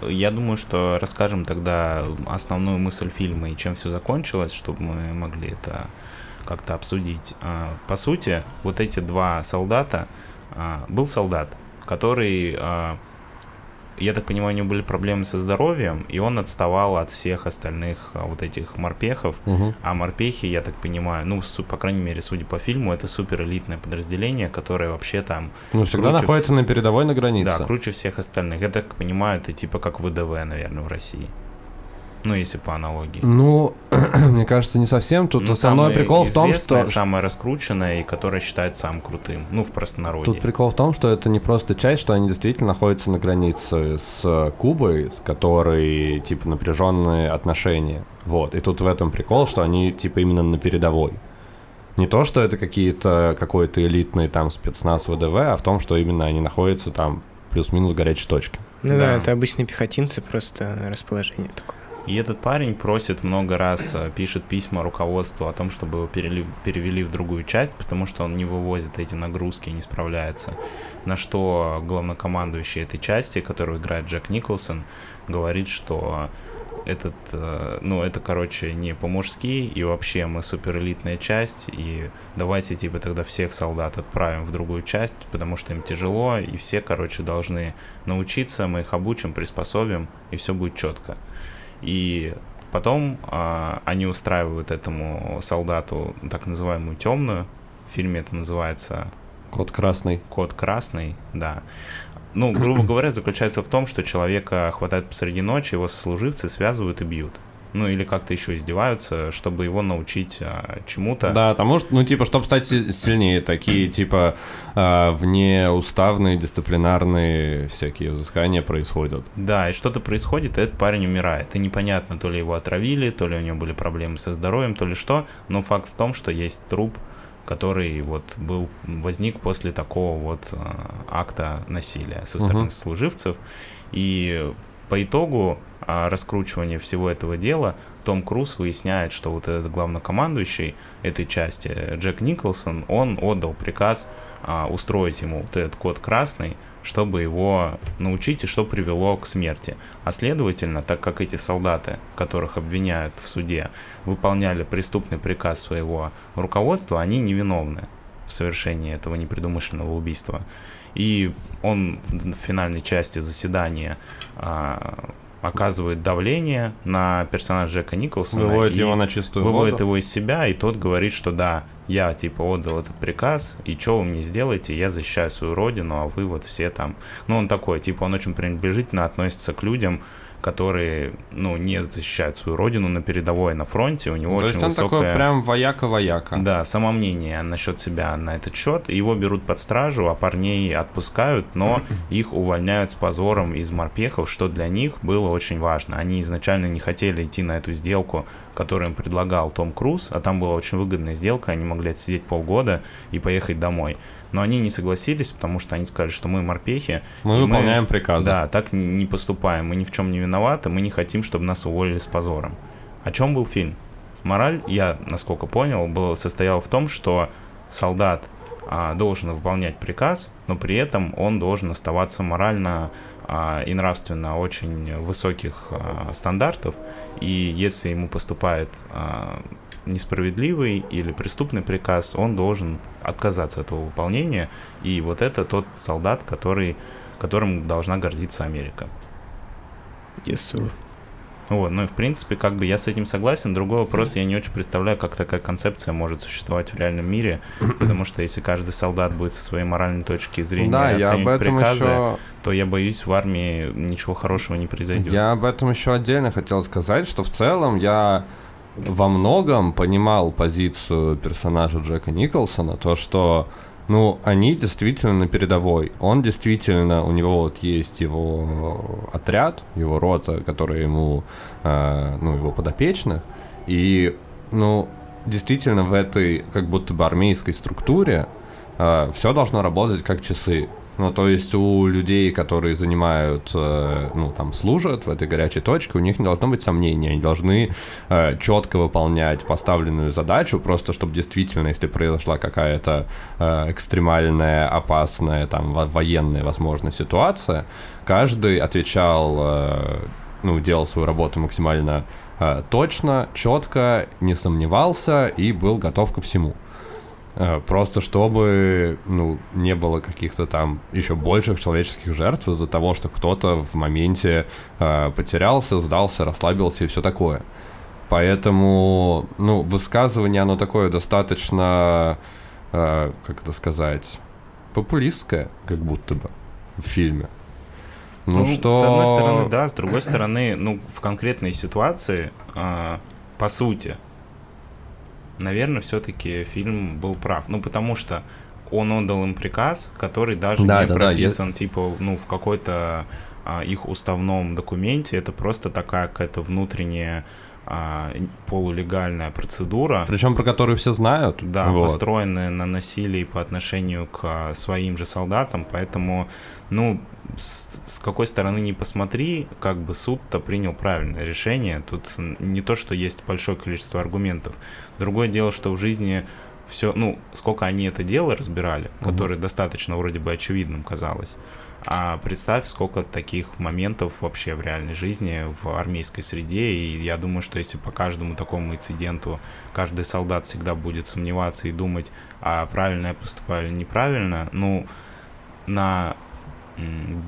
S4: Я думаю, что расскажем тогда основную мысль фильма и чем все закончилось, чтобы мы могли это как-то обсудить. А, По сути, вот эти два солдата, а, был солдат, который, а, я так понимаю, у него были проблемы со здоровьем, и он отставал от всех остальных а, вот этих морпехов,
S3: Мгм.
S4: а морпехи, я так понимаю, ну, су- по крайней мере, судя по фильму, это супер элитное подразделение, которое вообще там
S3: Ну, всегда находится
S4: вс-
S3: на передовой на границе.
S4: да, круче всех остальных. Я так понимаю, это типа как ВДВ, наверное, в России. Ну, если по аналогии.
S3: Ну, мне кажется, не совсем. Тут
S4: Ну,
S3: основной
S4: самое
S3: прикол в том, что...
S4: Самое раскрученное и которое считается самым крутым. Ну, в простонародье.
S3: Тут прикол в том, что это не просто часть, что они действительно находятся на границе с Кубой, с которой, типа, напряженные отношения. Вот. И тут в этом прикол, что они, типа, именно на передовой. Не то, что это какие-то, какой-то элитный там спецназ ВДВ, а в том, что именно они находятся там плюс-минус горячей точке.
S5: Ну да,
S4: Да.
S5: это обычные пехотинцы, просто расположение такое.
S4: И этот парень просит много раз, э, пишет письма руководству о том, чтобы его перели- перевели в другую часть, потому что он не вывозит эти нагрузки и не справляется. На что главнокомандующий этой части, которого играет Джек Николсон, говорит, что этот, э, ну, это, короче, не по-мужски, и вообще мы суперэлитная часть, и давайте, типа, тогда всех солдат отправим в другую часть, потому что им тяжело, и все, короче, должны научиться, мы их обучим, приспособим, и все будет четко. И потом а, они устраивают этому солдату так называемую темную. В фильме это называется
S3: Код красный.
S4: код красный, да. Ну, грубо говоря, заключается в том, что человека хватает посреди ночи, его сослуживцы связывают и бьют. Ну, или как-то еще издеваются, чтобы его научить а, чему-то.
S3: Да, потому что, ну, типа, чтобы стать си- сильнее, такие, типа, э, внеуставные, дисциплинарные всякие взыскания происходят.
S4: Да, и что-то происходит, и этот парень умирает. И непонятно, то ли его отравили, то ли у него были проблемы со здоровьем, то ли что. Но факт в том, что есть труп, который вот был, возник после такого вот э, акта насилия со стороны
S3: Мгм.
S4: служивцев. И по итогу а, раскручивания всего этого дела Том Круз выясняет, что вот этот главнокомандующий этой части, Джек Николсон, он отдал приказ а, устроить ему вот этот код красный, чтобы его научить и что привело к смерти. А следовательно, так как эти солдаты, которых обвиняют в суде, выполняли преступный приказ своего руководства, они невиновны в совершении этого непредумышленного убийства. И он в финальной части заседания а, оказывает давление на персонажа Джека Николсона.
S3: Выводит его на чистую
S4: выводит
S3: воду.
S4: его из себя, и тот говорит, что да, я типа отдал этот приказ, и что вы мне сделаете, я защищаю свою родину, а вы вот все там... Ну, он такой, типа, он очень пренебрежительно относится к людям, которые, ну, не защищают свою родину на передовой, на фронте, у него
S3: То
S4: очень
S3: есть он
S4: высокая...
S3: такой прям вояка-вояка.
S4: Да, самомнение насчет себя на этот счет. Его берут под стражу, а парней отпускают, но их увольняют с позором из морпехов, что для них было очень важно. Они изначально не хотели идти на эту сделку, которую им предлагал Том Круз, а там была очень выгодная сделка, они могли отсидеть полгода и поехать домой. Но они не согласились, потому что они сказали, что мы морпехи.
S3: Мы выполняем приказы.
S4: Да, так не поступаем, мы ни в чем не виноваты, мы не хотим, чтобы нас уволили с позором. О чем был фильм? Мораль, я, насколько понял, был, состояла в том, что солдат а, должен выполнять приказ, но при этом он должен оставаться морально а, и нравственно очень высоких а, стандартов. И если ему поступает а, несправедливый или преступный приказ, он должен отказаться от этого выполнения. И вот это тот солдат, который, которым должна гордиться Америка.
S5: Yes, sir.
S4: Вот, ну и в принципе, как бы я с этим согласен. Другой вопрос, я не очень представляю, как такая концепция может существовать в реальном мире, потому что если каждый солдат будет со своей моральной точки зрения
S3: Да,
S4: оценивать приказы,
S3: еще...
S4: то я боюсь, в армии ничего хорошего не произойдет.
S3: Я об этом еще отдельно хотел сказать, что в целом я во многом понимал позицию персонажа Джека Николсона, то, что ну, они действительно на передовой. Он действительно, у него вот есть его отряд, его рота, которая ему, э, ну, его подопечных. И, ну, действительно в этой как будто бы армейской структуре э, все должно работать как часы. Ну, то есть у людей, которые занимают, э, ну, там, служат в этой горячей точке, у них не должно быть сомнений. Они должны э, четко выполнять поставленную задачу, просто чтобы действительно, если произошла какая-то э, экстремальная, опасная, там, во- военная, возможно, ситуация, каждый отвечал, э, ну, делал свою работу максимально э, точно, четко, не сомневался и был готов ко всему. Э, Просто чтобы, ну, не было каких-то там еще больших человеческих жертв из-за того, что кто-то в моменте э, потерялся, сдался, расслабился и все такое. Поэтому, ну, высказывание, оно такое достаточно, э, как это сказать, популистское, как будто бы, в фильме. Ну, что...
S4: С одной стороны, да, с другой стороны, ну, в конкретной ситуации, а, по сути, наверное, все-таки фильм был прав. Ну, потому что он отдал им приказ, который даже
S3: Да,
S4: не
S3: да, да,
S4: прописан, типа, ну, в какой-то а, их уставном документе. Это просто такая какая-то внутренняя а, полулегальная процедура.
S3: Причем про которую все знают.
S4: Да,
S3: вот.
S4: построенные на насилии по отношению к а, своим же солдатам, поэтому, ну, с, с какой стороны не посмотри, как бы суд-то принял правильное решение. Тут не то, что есть большое количество аргументов. Другое дело, что в жизни все, ну, сколько они это дело разбирали, которое достаточно вроде бы очевидным казалось. А представь, сколько таких моментов вообще в реальной жизни, в армейской среде. И я думаю, что если по каждому такому инциденту каждый солдат всегда будет сомневаться и думать, а правильно я поступаю или неправильно, ну, на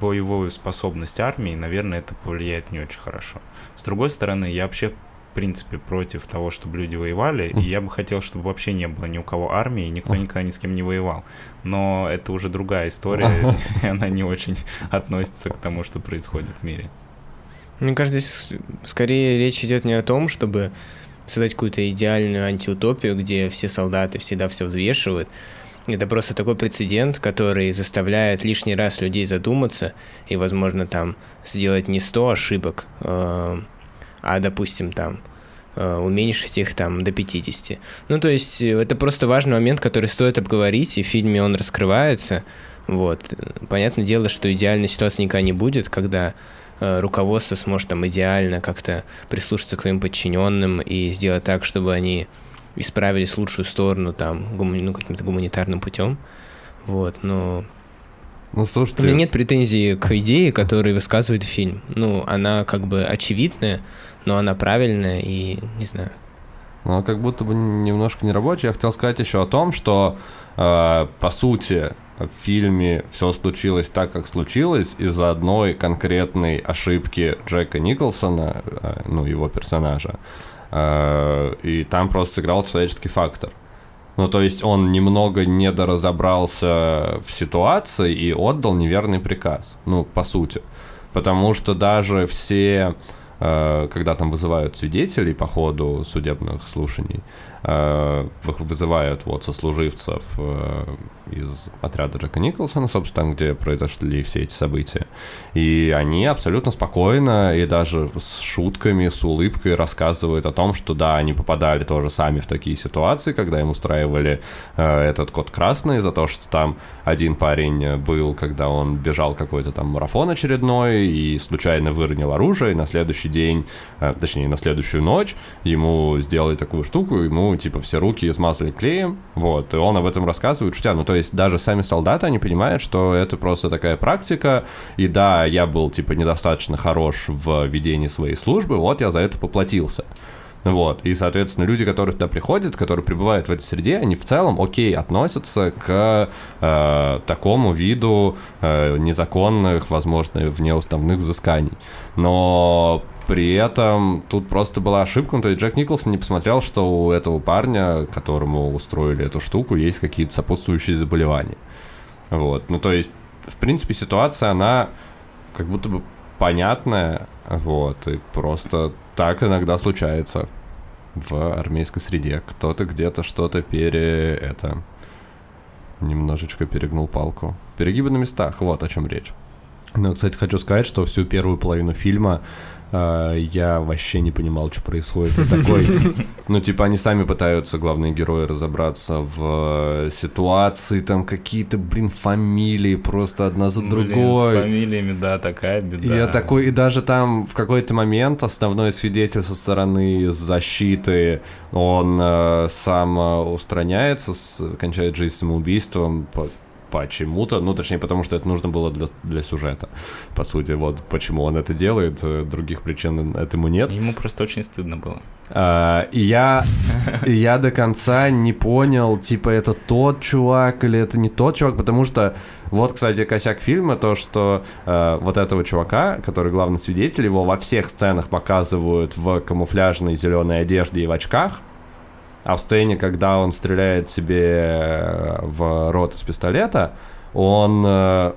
S4: боевую способность армии, наверное, это повлияет не очень хорошо. С другой стороны, я вообще в принципе против того, чтобы люди воевали, и я бы хотел, чтобы вообще не было ни у кого армии, и никто никогда ни с кем не воевал. Но это уже другая история, и она не очень относится к тому, что происходит в мире.
S5: Мне кажется, здесь скорее речь идет не о том, чтобы создать какую-то идеальную антиутопию, где все солдаты всегда все взвешивают. Это просто такой прецедент, который заставляет лишний раз людей задуматься и, возможно, там сделать не 100 ошибок, э, а, допустим, там э, уменьшить их там до 50. Ну, то есть э, это просто важный момент, который стоит обговорить, и в фильме он раскрывается. Вот. Понятное дело, что идеальной ситуации никогда не будет, когда руководство сможет там идеально как-то прислушаться к своим подчиненным и сделать так, чтобы они исправились в лучшую сторону там гумани- ну, каким-то гуманитарным путем. Вот, но
S3: Ну,
S5: у
S3: слушайте,
S5: меня нет претензий к идее, которую высказывает фильм. Ну, она как бы очевидная, но она правильная и, не знаю,
S3: Ну, как будто бы немножко не рабочий. Я хотел сказать еще о том, что, э, по сути, в фильме все случилось так, как случилось, из-за одной конкретной ошибки Джека Николсона, э, ну, его персонажа. Э, и там просто сыграл человеческий фактор. Ну, то есть он немного недоразобрался в ситуации и отдал неверный приказ. Ну, по сути. Потому что даже все, э, когда там вызывают свидетелей по ходу судебных слушаний, вызывают вот сослуживцев э, из отряда Джека Николсона, собственно, там, где произошли все эти события. И они абсолютно спокойно и даже с шутками, с улыбкой рассказывают о том, что да, они попадали тоже сами в такие ситуации, когда им устраивали э, этот код красный за то, что там один парень был, когда он бежал какой-то там марафон очередной и случайно выронил оружие, и на следующий день, э, точнее, на следующую ночь ему сделали такую штуку, ему типа все руки измазали клеем, вот, и он об этом рассказывает, шутя, ну то есть даже сами солдаты, они понимают, что это просто такая практика, и да, я был типа недостаточно хорош в ведении своей службы, вот я за это поплатился. Вот, и, соответственно, люди, которые туда приходят, которые пребывают в этой среде, они в целом, окей, относятся к э, такому виду э, незаконных, возможно, внеуставных взысканий. Но при этом тут просто была ошибка, ну, то есть Джек Николсон не посмотрел, что у этого парня, которому устроили эту штуку, есть какие-то сопутствующие заболевания. Вот, ну, то есть, в принципе, ситуация, она как будто бы понятная, вот, и просто так иногда случается. в армейской среде. Кто-то где-то что-то пере... это... Немножечко перегнул палку. Перегибы на местах, вот о чем речь. Ну, кстати, хочу сказать, что всю первую половину фильма э, я вообще не понимал, что происходит. И такой, ну, типа, они сами пытаются, главные герои, разобраться в э, ситуации, там какие-то, блин, фамилии просто одна за
S4: Блин,
S3: другой.
S4: с фамилиями, да, такая беда.
S3: И Я такой, и даже там в какой-то момент основной свидетель со стороны защиты, он э, сам э, устраняется, с- кончает жизнь самоубийством почему-то, ну, точнее, потому что это нужно было для, для сюжета, по сути, вот почему он это делает, э, других причин этому нет.
S4: Ему просто очень стыдно было.
S3: А, и я, я до конца не понял, типа, это тот чувак или это не тот чувак, потому что вот, кстати, косяк фильма, то, что э, вот этого чувака, который главный свидетель, его во всех сценах показывают в камуфляжной зеленой одежде и в очках, а в сцене, когда он стреляет себе э, в рот из пистолета, он э,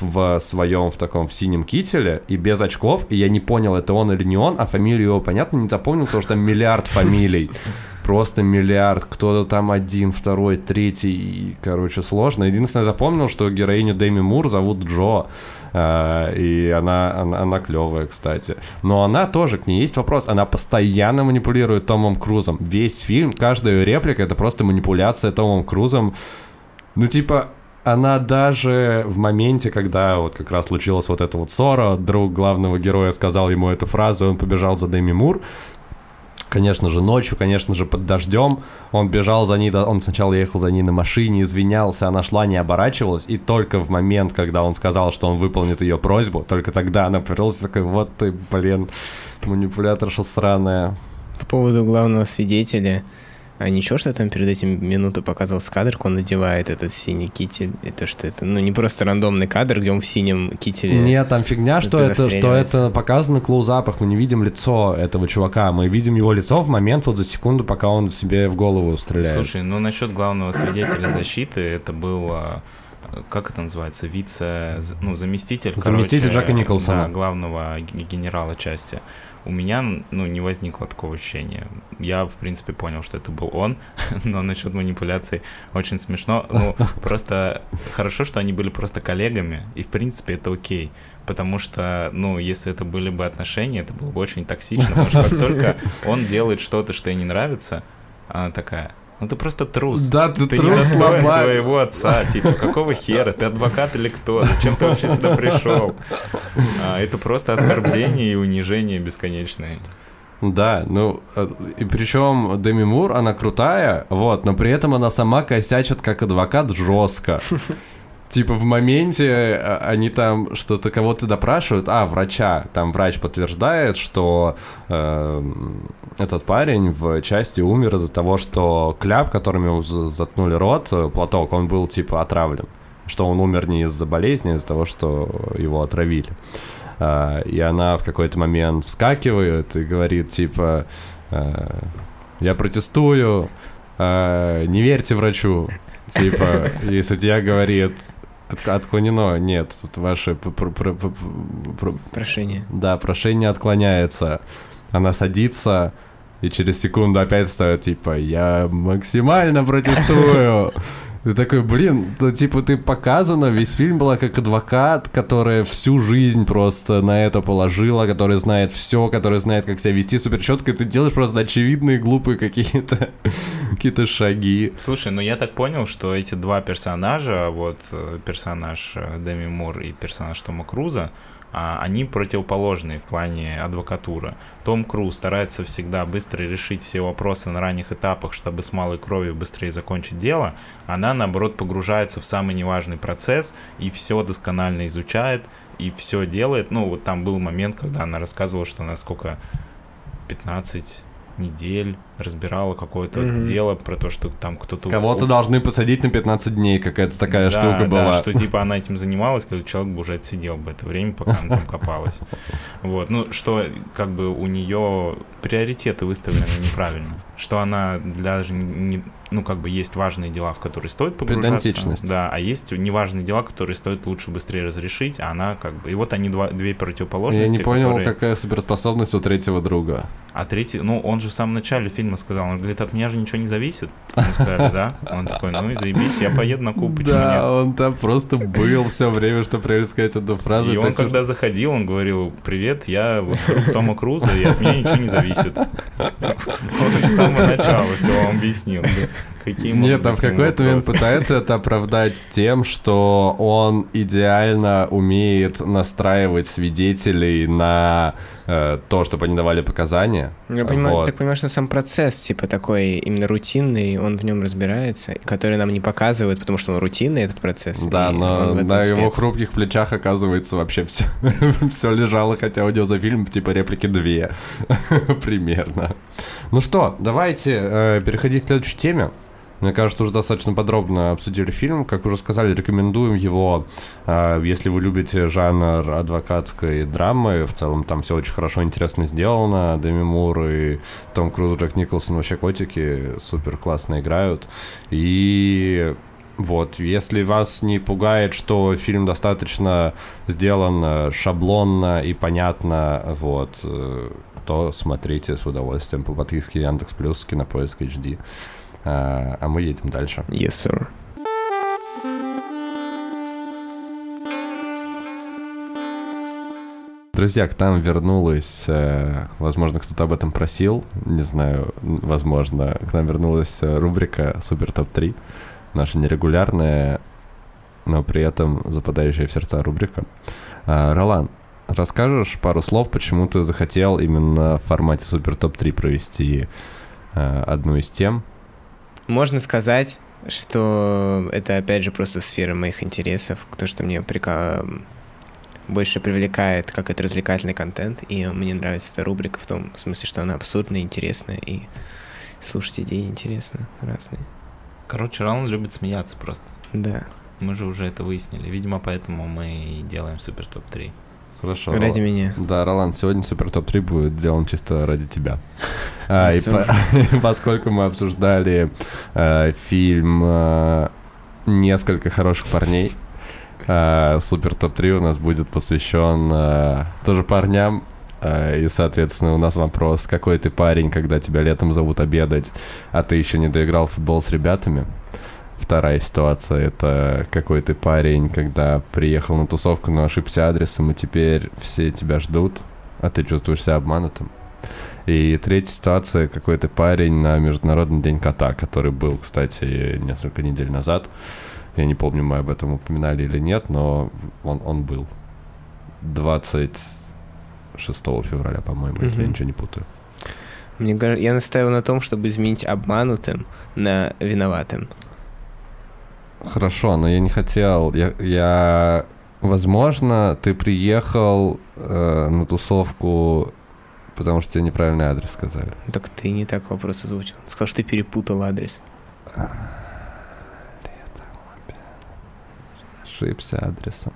S3: в своем, в таком, в синем кителе и без очков, и я не понял, это он или не он, а фамилию его, понятно, не запомнил, потому что там миллиард фамилий. Просто миллиард. Кто-то там один, второй, третий. И, короче, сложно. Единственное, запомнил, что героиню Дэми Мур зовут Джо. А, И она, она, она клевая, кстати. Но она тоже, к ней есть вопрос. Она постоянно манипулирует Томом Крузом. Весь фильм, каждая реплика это просто манипуляция Томом Крузом. Ну, типа, она даже в моменте, когда вот как раз случилась вот эта вот ссора, друг главного героя сказал ему эту фразу, он побежал за Дэми Мур, конечно же, ночью, конечно же, под дождем. Он бежал за ней, он сначала ехал за ней на машине, извинялся, она шла, не оборачивалась, и только в момент, когда он сказал, что он выполнит ее просьбу, только тогда она повернулась такой, вот ты, блин, манипуляторша сраная.
S5: По поводу главного свидетеля, а ничего, что там перед этим минуту показывался кадр, как он надевает этот синий китель, и то, что это, ну, не просто рандомный кадр, где он в синем кителе.
S3: Нет, там фигня, что это, что это показано в клоузапах, мы не видим лицо этого чувака, мы видим его лицо в момент вот за секунду, пока он себе в голову стреляет.
S4: Слушай, ну насчет главного свидетеля защиты, это был, а, как это называется, вице, ну, заместитель,
S3: Заместитель
S4: короче,
S3: Джека Николсона.
S4: Да, главного генерала части. У меня, ну, не возникло такого ощущения. Я, в принципе, понял, что это был он, но насчет манипуляций очень смешно. Ну, просто хорошо, что они были просто коллегами, и, в принципе, это окей. Потому что, ну, если это были бы отношения, это было бы очень токсично, потому что как только он делает что-то, что ей не нравится, она такая, ну ты просто трус.
S3: Да, ты
S4: Ты
S3: трус,
S4: недостоин
S3: слабак.
S4: своего отца, типа, какого хера, ты адвокат или кто, зачем ты вообще сюда пришел? А, это просто оскорбление и унижение бесконечное.
S3: Да, ну, э, и причем Деми Мур, она крутая, вот, но при этом она сама косячит как адвокат жестко. Типа в моменте э, они там что-то кого-то допрашивают, а, врача, там врач подтверждает, что э, этот парень в части умер из-за того, что кляп, которым ему за- заткнули рот, э, платок, он был типа отравлен. Что он умер не из-за болезни, а из-за того, что его отравили. А, и она в какой-то момент вскакивает и говорит, типа, э, я протестую, э, не верьте врачу. Типа, и судья говорит, «От- отклонено, нет, тут ваше п- пр- пр- пр- пр-
S5: Прошение.
S3: да, прошение отклоняется. Она садится и через секунду опять ставит, типа, я максимально протестую. Ты такой, блин, ну, типа, ты показана, весь фильм была как адвокат, которая всю жизнь просто на это положила, который знает все, который знает, как себя вести супер четко, и ты делаешь просто очевидные, глупые какие-то какие-то шаги.
S4: Слушай, ну я так понял, что эти два персонажа, вот э, персонаж э, Деми Мур и персонаж Тома Круза, а, они противоположные в плане адвокатуры. Том Круз старается всегда быстро решить все вопросы на ранних этапах, чтобы с малой кровью быстрее закончить дело. Она, наоборот, погружается в самый неважный процесс и все досконально изучает, и все делает. Ну, вот там был момент, когда она рассказывала, что она сколько 15 недель разбирала какое-то
S5: Мгм.
S4: дело про то, что там кто-то...
S3: Кого-то должны посадить на 15 дней, какая-то такая
S4: Да,
S3: штука
S4: да,
S3: была.
S4: что типа она этим занималась, когда человек бы уже отсидел бы это время, пока она там копалась. Вот, ну, что как бы у нее приоритеты выставлены неправильно. Что она даже не, ну, как бы есть важные дела, в которые стоит погружаться.
S3: Педантичность.
S4: Да, а есть неважные дела, которые стоит лучше быстрее разрешить, а она как бы... И вот они два, две противоположности,
S3: Я не понял,
S4: которые-
S3: какая суперспособность у третьего друга.
S4: А третий, ну, он же в самом начале фильма сказал, он говорит, от меня же ничего не зависит. Ему сказали, да? Он такой, ну и заебись, я поеду на Кубу, почему нет?
S3: Да, он там просто был все время, чтобы правильно сказать эту фразу.
S4: И он, когда заходил, он говорил, привет, я вот друг Тома Круза, и от меня ничего не зависит. Он с самого начала все вам объяснил. Какие могут
S3: Нет, там в какой-то момент пытается это оправдать тем, что он идеально умеет настраивать свидетелей на э, то, чтобы они давали показания.
S5: Я понимаю,
S3: Вот.
S5: так понимаю, что сам процесс, типа, такой именно рутинный, он в нем разбирается, который нам не показывают, потому что он рутинный, этот процесс.
S3: Да, но на его
S5: спец.
S3: хрупких плечах, оказывается, вообще все, все лежало, хотя у него за фильм типа реплики две примерно. Ну что, давайте э, переходить к следующей теме. Мне кажется, уже достаточно подробно обсудили фильм. Как уже сказали, рекомендуем его, э, если вы любите жанр адвокатской драмы. В целом там все очень хорошо, интересно сделано. Деми Мур и Том Круз, Джек Николсон вообще котики супер классно играют. И вот, если вас не пугает, что фильм достаточно сделан шаблонно и понятно, вот, э, то смотрите с удовольствием по подписке Яндекс Плюс, Кинопоиск HD. А, а мы едем дальше.
S5: Yes, sir.
S3: Друзья, к нам вернулась, э, возможно, кто-то об этом просил, не знаю, возможно, к нам вернулась э, рубрика Супер Топ 3, наша нерегулярная, но при этом западающая в сердца рубрика. А, Ролан, расскажешь пару слов, почему ты захотел именно в формате Супер Топ 3 провести э, одну из тем?
S5: Можно сказать, что это, опять же, просто сфера моих интересов, то, что мне прика... больше привлекает, как это развлекательный контент, и мне нравится эта рубрика в том смысле, что она абсурдная, интересная, и слушать идеи интересно, разные.
S4: Короче, Ролан любит смеяться просто.
S5: Да,
S4: Мы же уже это выяснили. Видимо, поэтому мы и делаем супер топ-3.
S3: Хорошо.
S5: ради меня.
S3: Да, Ролан, сегодня Супер Топ 3 будет сделан чисто ради тебя. А, и поскольку мы обсуждали э, фильм э, «Несколько хороших парней», э, Супер Топ 3 у нас будет посвящен э, тоже парням. И, соответственно, у нас вопрос, какой ты парень, когда тебя летом зовут обедать, а ты еще не доиграл в футбол с ребятами? Вторая ситуация — это какой ты парень, когда приехал на тусовку, но ошибся адресом, и теперь все тебя ждут, а ты чувствуешь себя обманутым. И третья ситуация — какой ты парень на Международный день кота, который был, кстати, несколько недель назад. Я не помню, мы об этом упоминали или нет, но он, он был. 26 февраля, по-моему, если я ничего не путаю.
S5: Мне кажется, я настаиваю на том, чтобы изменить обманутым на виноватым.
S3: Хорошо, но я не хотел. Я, я... возможно, ты приехал э, на тусовку, потому что тебе неправильный адрес сказали.
S5: Так ты не так вопрос озвучил. Сказал, что ты перепутал адрес.
S3: Ошибся адресом.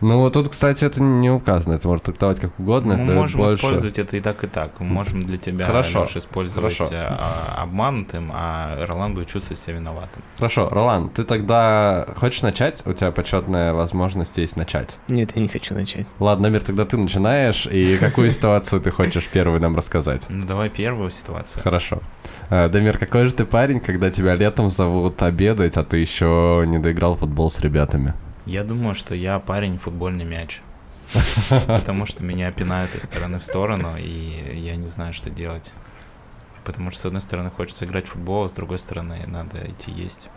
S3: Ну вот тут, кстати, это не указано. Это можно трактовать как угодно.
S4: Мы можем
S3: больше-
S4: использовать это и так, и так. Мы можем для тебя,
S3: Хорошо,
S4: Лёш, использовать
S3: хорошо.
S4: а, обманутым, а Ролан будет чувствовать себя виноватым.
S3: Хорошо, Ролан, ты тогда хочешь начать? У тебя почетная возможность есть начать.
S5: Нет, я не хочу начать.
S3: Ладно, Мир, тогда ты начинаешь. И какую ситуацию ты хочешь первую нам рассказать?
S4: Ну, давай первую ситуацию.
S3: Хорошо. Э, Дамир, какой же ты парень, когда тебя летом зовут обедать, а ты еще не доиграл в футбол с ребятами?
S4: Я думаю, что я парень футбольный мяч. Потому что меня пинают из стороны в сторону, и я не знаю, что делать. Потому что, с одной стороны, хочется играть в футбол, а с другой стороны, надо идти есть.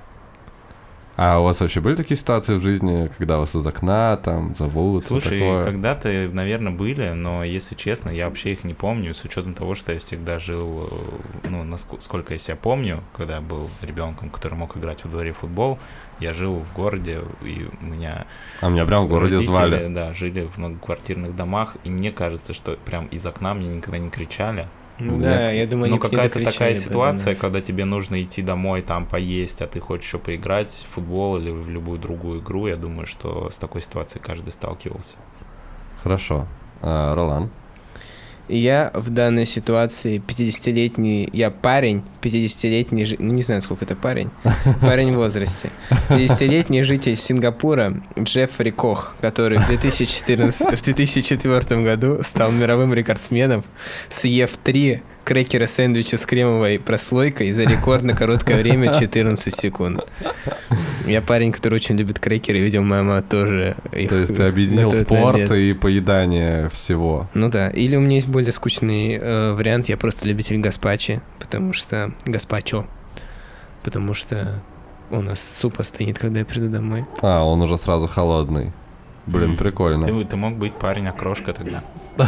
S3: А у вас вообще были такие ситуации в жизни, когда вас из окна там зовут?
S4: Слушай,
S3: такое?
S4: когда-то, наверное, были, но, если честно, я вообще их не помню, с учетом того, что я всегда жил, ну, наск- сколько я себя помню, когда я был ребенком, который мог играть во дворе в футбол, я жил в городе, и у меня
S3: А меня прям в городе
S4: родители,
S3: звали.
S4: да, жили в многоквартирных домах, и мне кажется, что прям из окна мне никогда не кричали.
S5: Ну
S3: Нет.
S5: да, я думаю,
S4: Но
S5: не
S4: какая-то такая ситуация, когда тебе нужно идти домой, там поесть, а ты хочешь еще поиграть в футбол или в любую другую игру, я думаю, что с такой ситуацией каждый сталкивался.
S3: Хорошо. А, Ролан.
S5: Я в данной ситуации 50-летний, я парень, 50-летний, жи- ну не знаю, сколько это парень, парень в возрасте. 50-летний житель Сингапура Джеффри Кох, который в 2014, в 2004 году стал мировым рекордсменом, съев три крекера сэндвича с кремовой прослойкой за рекордно короткое время 14 секунд. Я парень, который очень любит крекеры, видимо, моя мама тоже их
S3: То есть ты объединил спорт и поедание всего.
S5: Ну да, или у меня есть более скучный э, вариант, я просто любитель гаспачи, потому что... Гаспачо. Потому что у нас суп остынет, когда я приду домой.
S3: А, он уже сразу холодный. Блин, прикольно.
S4: Ты, ты мог быть парень окрошка тогда.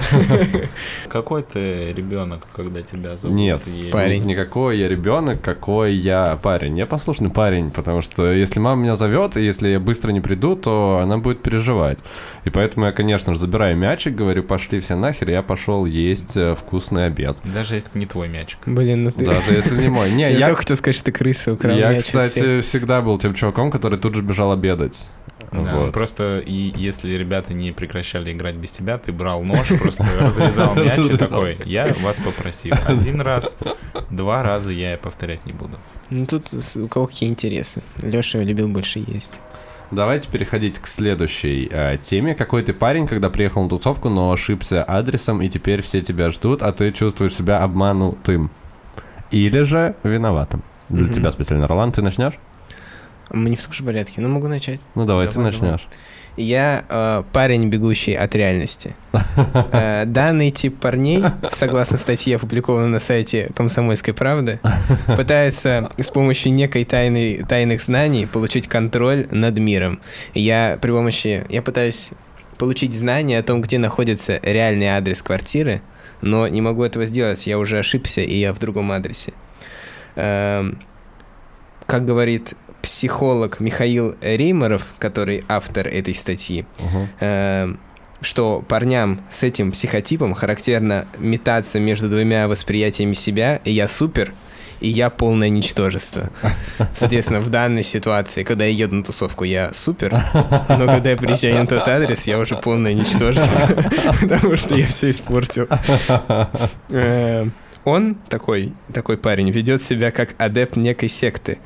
S4: Какой ты ребенок, когда тебя зовут?
S3: Нет,
S4: есть?
S5: Парень.
S3: Никакой я ребенок, какой я парень. Я послушный парень, потому что если мама меня зовет, и если я быстро не приду, то она будет переживать. И поэтому я, конечно же, забираю мячик, говорю, пошли все нахер, я пошел есть э, вкусный обед.
S4: Даже если не твой мячик.
S5: Блин, ну ты...
S3: Даже если не мой. Не,
S5: Я,
S3: я,
S5: только хотел сказать, что ты крыса украл
S3: я, кстати, всегда был тем чуваком, который тут же бежал обедать.
S4: Да,
S3: Вот.
S4: Просто и если ребята не прекращали играть без тебя, ты брал нож, просто разрезал мяч и такой, я вас попросил. Один раз, два раза я повторять не буду.
S5: Ну тут у кого какие интересы. Леша любил больше есть.
S3: Давайте переходить к следующей э, теме. Какой ты парень, когда приехал на тусовку, но ошибся адресом, и теперь все тебя ждут, а ты чувствуешь себя обманутым? Или же виноватым? Для
S5: Мгм.
S3: тебя специально, Ролан, ты начнешь?
S5: Мы не в том же порядке, но могу начать.
S3: Ну давай, ты
S4: Давай,
S3: начнешь.
S5: Я э, парень, бегущий от реальности. Э, данный тип парней, согласно статье, опубликованной на сайте «Комсомольской правды», пытается с помощью некой тайной, тайных знаний получить контроль над миром. Я при помощи... Я пытаюсь получить знания о том, где находится реальный адрес квартиры, но не могу этого сделать. Я уже ошибся, и я в другом адресе. Эм, как говорит психолог Михаил Реймаров, который автор этой статьи,
S3: Мгм.
S5: э, что парням с этим психотипом характерно метаться между двумя восприятиями себя, и я супер, и я полное ничтожество. Соответственно, в данной ситуации, когда я еду на тусовку, я супер, но когда я приезжаю на тот адрес, я уже полное ничтожество, потому что я все испортил. Э, Он, такой, такой парень, ведет себя как адепт некой секты.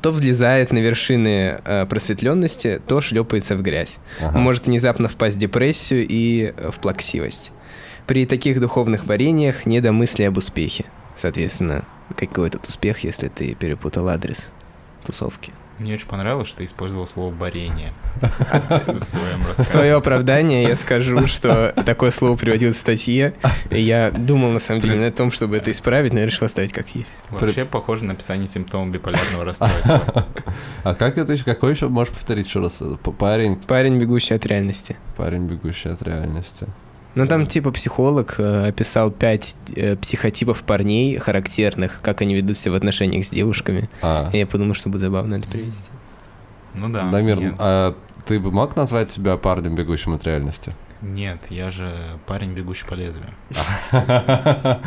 S5: То взлезает на вершины э, просветленности, то шлепается в грязь.
S3: Ага.
S5: Может внезапно впасть в депрессию и э, в плаксивость. При таких духовных борениях не до мысли об успехе. Соответственно, какой тут успех, если ты перепутал адрес тусовки?
S4: Мне очень понравилось, что ты использовал слово «борение» в своем
S5: В
S4: рассказе.
S5: свое оправдание я скажу, что такое слово приводилось в статье. и Я думал, на самом деле, на том, чтобы это исправить, но я решил оставить как есть.
S4: Вообще похоже на описание симптомов биполярного расстройства.
S3: А как это еще? Какой еще? Можешь повторить еще раз? Парень,
S5: Парень, бегущий от реальности.
S3: парень, бегущий от реальности.
S5: Ну, там типа психолог э, описал пять э, психотипов парней характерных, как они ведут себя в отношениях с девушками.
S3: А,
S5: И я подумал, что будет забавно это привести.
S4: Ну да.
S3: Дамир,
S4: нет.
S3: а ты бы мог назвать себя парнем, бегущим от реальности?
S4: Нет, я же парень, бегущий по лезвию.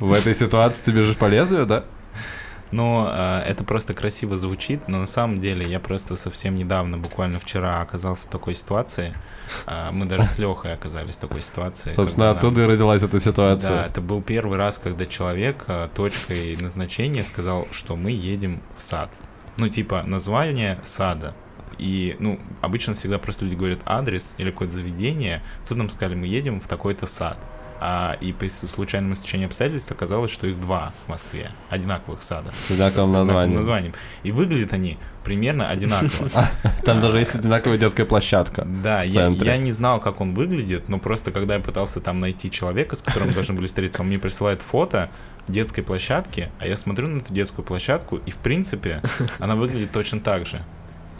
S3: В этой ситуации ты бежишь по лезвию, да?
S4: Но э, это просто красиво звучит, но на самом деле я просто совсем недавно, буквально вчера, оказался в такой ситуации. Э, мы даже с Лехой оказались в такой ситуации.
S3: Собственно,
S4: когда нам-
S3: оттуда и родилась эта
S4: Да,
S3: ситуация.
S4: это был первый раз, когда человек э, точкой назначения сказал, что мы едем в сад. Ну, типа, название сада. И, ну, обычно всегда просто люди говорят адрес или какое-то заведение. Тут нам сказали, мы едем в такой-то сад. А, и по с- случайному стечению обстоятельств оказалось, что их два в Москве, одинаковых сада.
S3: С одинаковым
S4: одинаковым
S3: названием.
S4: названием. И выглядят они примерно одинаково.
S3: Там даже есть одинаковая детская площадка.
S4: Да, я, я не знал, как он выглядит, но просто когда я пытался там найти человека, с которым должны были встретиться, он мне присылает фото детской площадки, а я смотрю на эту детскую площадку, и в принципе она выглядит точно так же.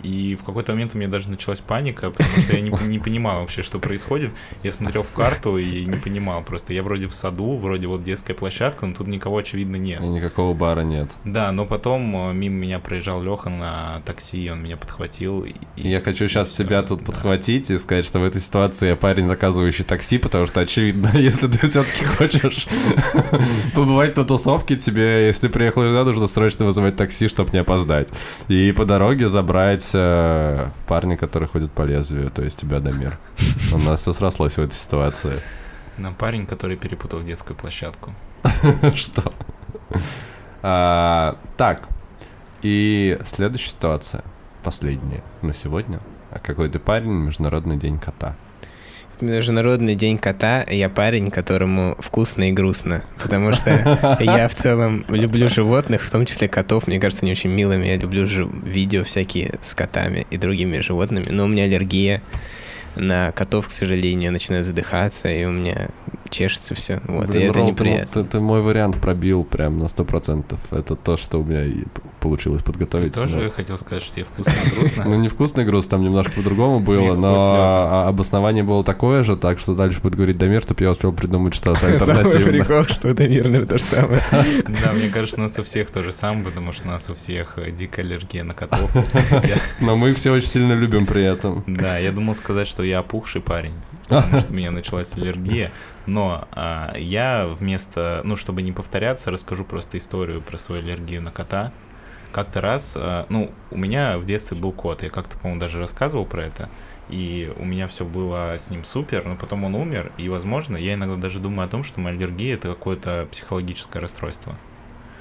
S4: И в какой-то момент у меня даже началась паника, потому что я не, не понимал вообще, что происходит. Я смотрел в карту и не понимал просто. Я вроде в саду, вроде вот детская площадка, но тут никого очевидно нет.
S3: И никакого бара нет.
S4: Да, но потом э, мимо меня проезжал Леха на такси, он меня подхватил. И,
S3: И я хочу сейчас
S4: всё,
S3: тебя тут
S4: да.
S3: подхватить и сказать, что в этой ситуации я парень, заказывающий такси, потому что, очевидно, если ты все-таки хочешь побывать на тусовке, тебе, если приехал сюда, нужно срочно вызывать такси, чтобы не опоздать. И по дороге забрать э, парня, который ходит по лезвию, то есть тебя, Дамир. У нас все срослось в этой ситуации.
S4: На парень, который перепутал детскую площадку.
S3: Что? А, Так, и следующая ситуация, последняя на сегодня. А какой ты парень, Международный день кота.
S5: Международный день кота, я парень, которому вкусно и грустно, потому что я в целом люблю животных, в том числе котов, мне кажется, они очень милыми, я люблю жи- видео всякие с котами и другими животными, но у меня аллергия на котов, к сожалению, я начинаю задыхаться, и у меня чешется все, вот, и
S3: Блин,
S5: это
S3: Ролл, ты,
S5: неприятно.
S3: ты- ты мой вариант пробил прям на сто процентов. Это то, что у меня и получилось
S4: Ты
S3: подготовить.
S4: тоже
S3: но-
S4: хотел сказать, что тебе вкусно и грустно?
S3: Ну, не вкусный груз, там немножко по-другому было, но
S4: слезы.
S3: а- обоснование было такое же, так что дальше будет говорить Дамир, чтобы я успел придумать что-то
S5: Самый
S3: альтернативное.
S5: прикол, что это мирно, то же самое.
S4: Да, мне кажется, у нас у всех то же самое, потому что у нас у всех э, дикая аллергия на котов.
S3: Но мы все очень сильно любим при этом.
S4: Да, я думал сказать, что я опухший парень, потому что у меня началась аллергия. Но а, я вместо, ну, чтобы не повторяться, расскажу просто историю про свою аллергию на кота. Как-то раз, а, ну, у меня в детстве был кот, я как-то, по-моему, даже рассказывал про это, и у меня все было с ним супер, но потом он умер, и, возможно, я иногда даже думаю о том, что моя аллергия — это какое-то психологическое расстройство.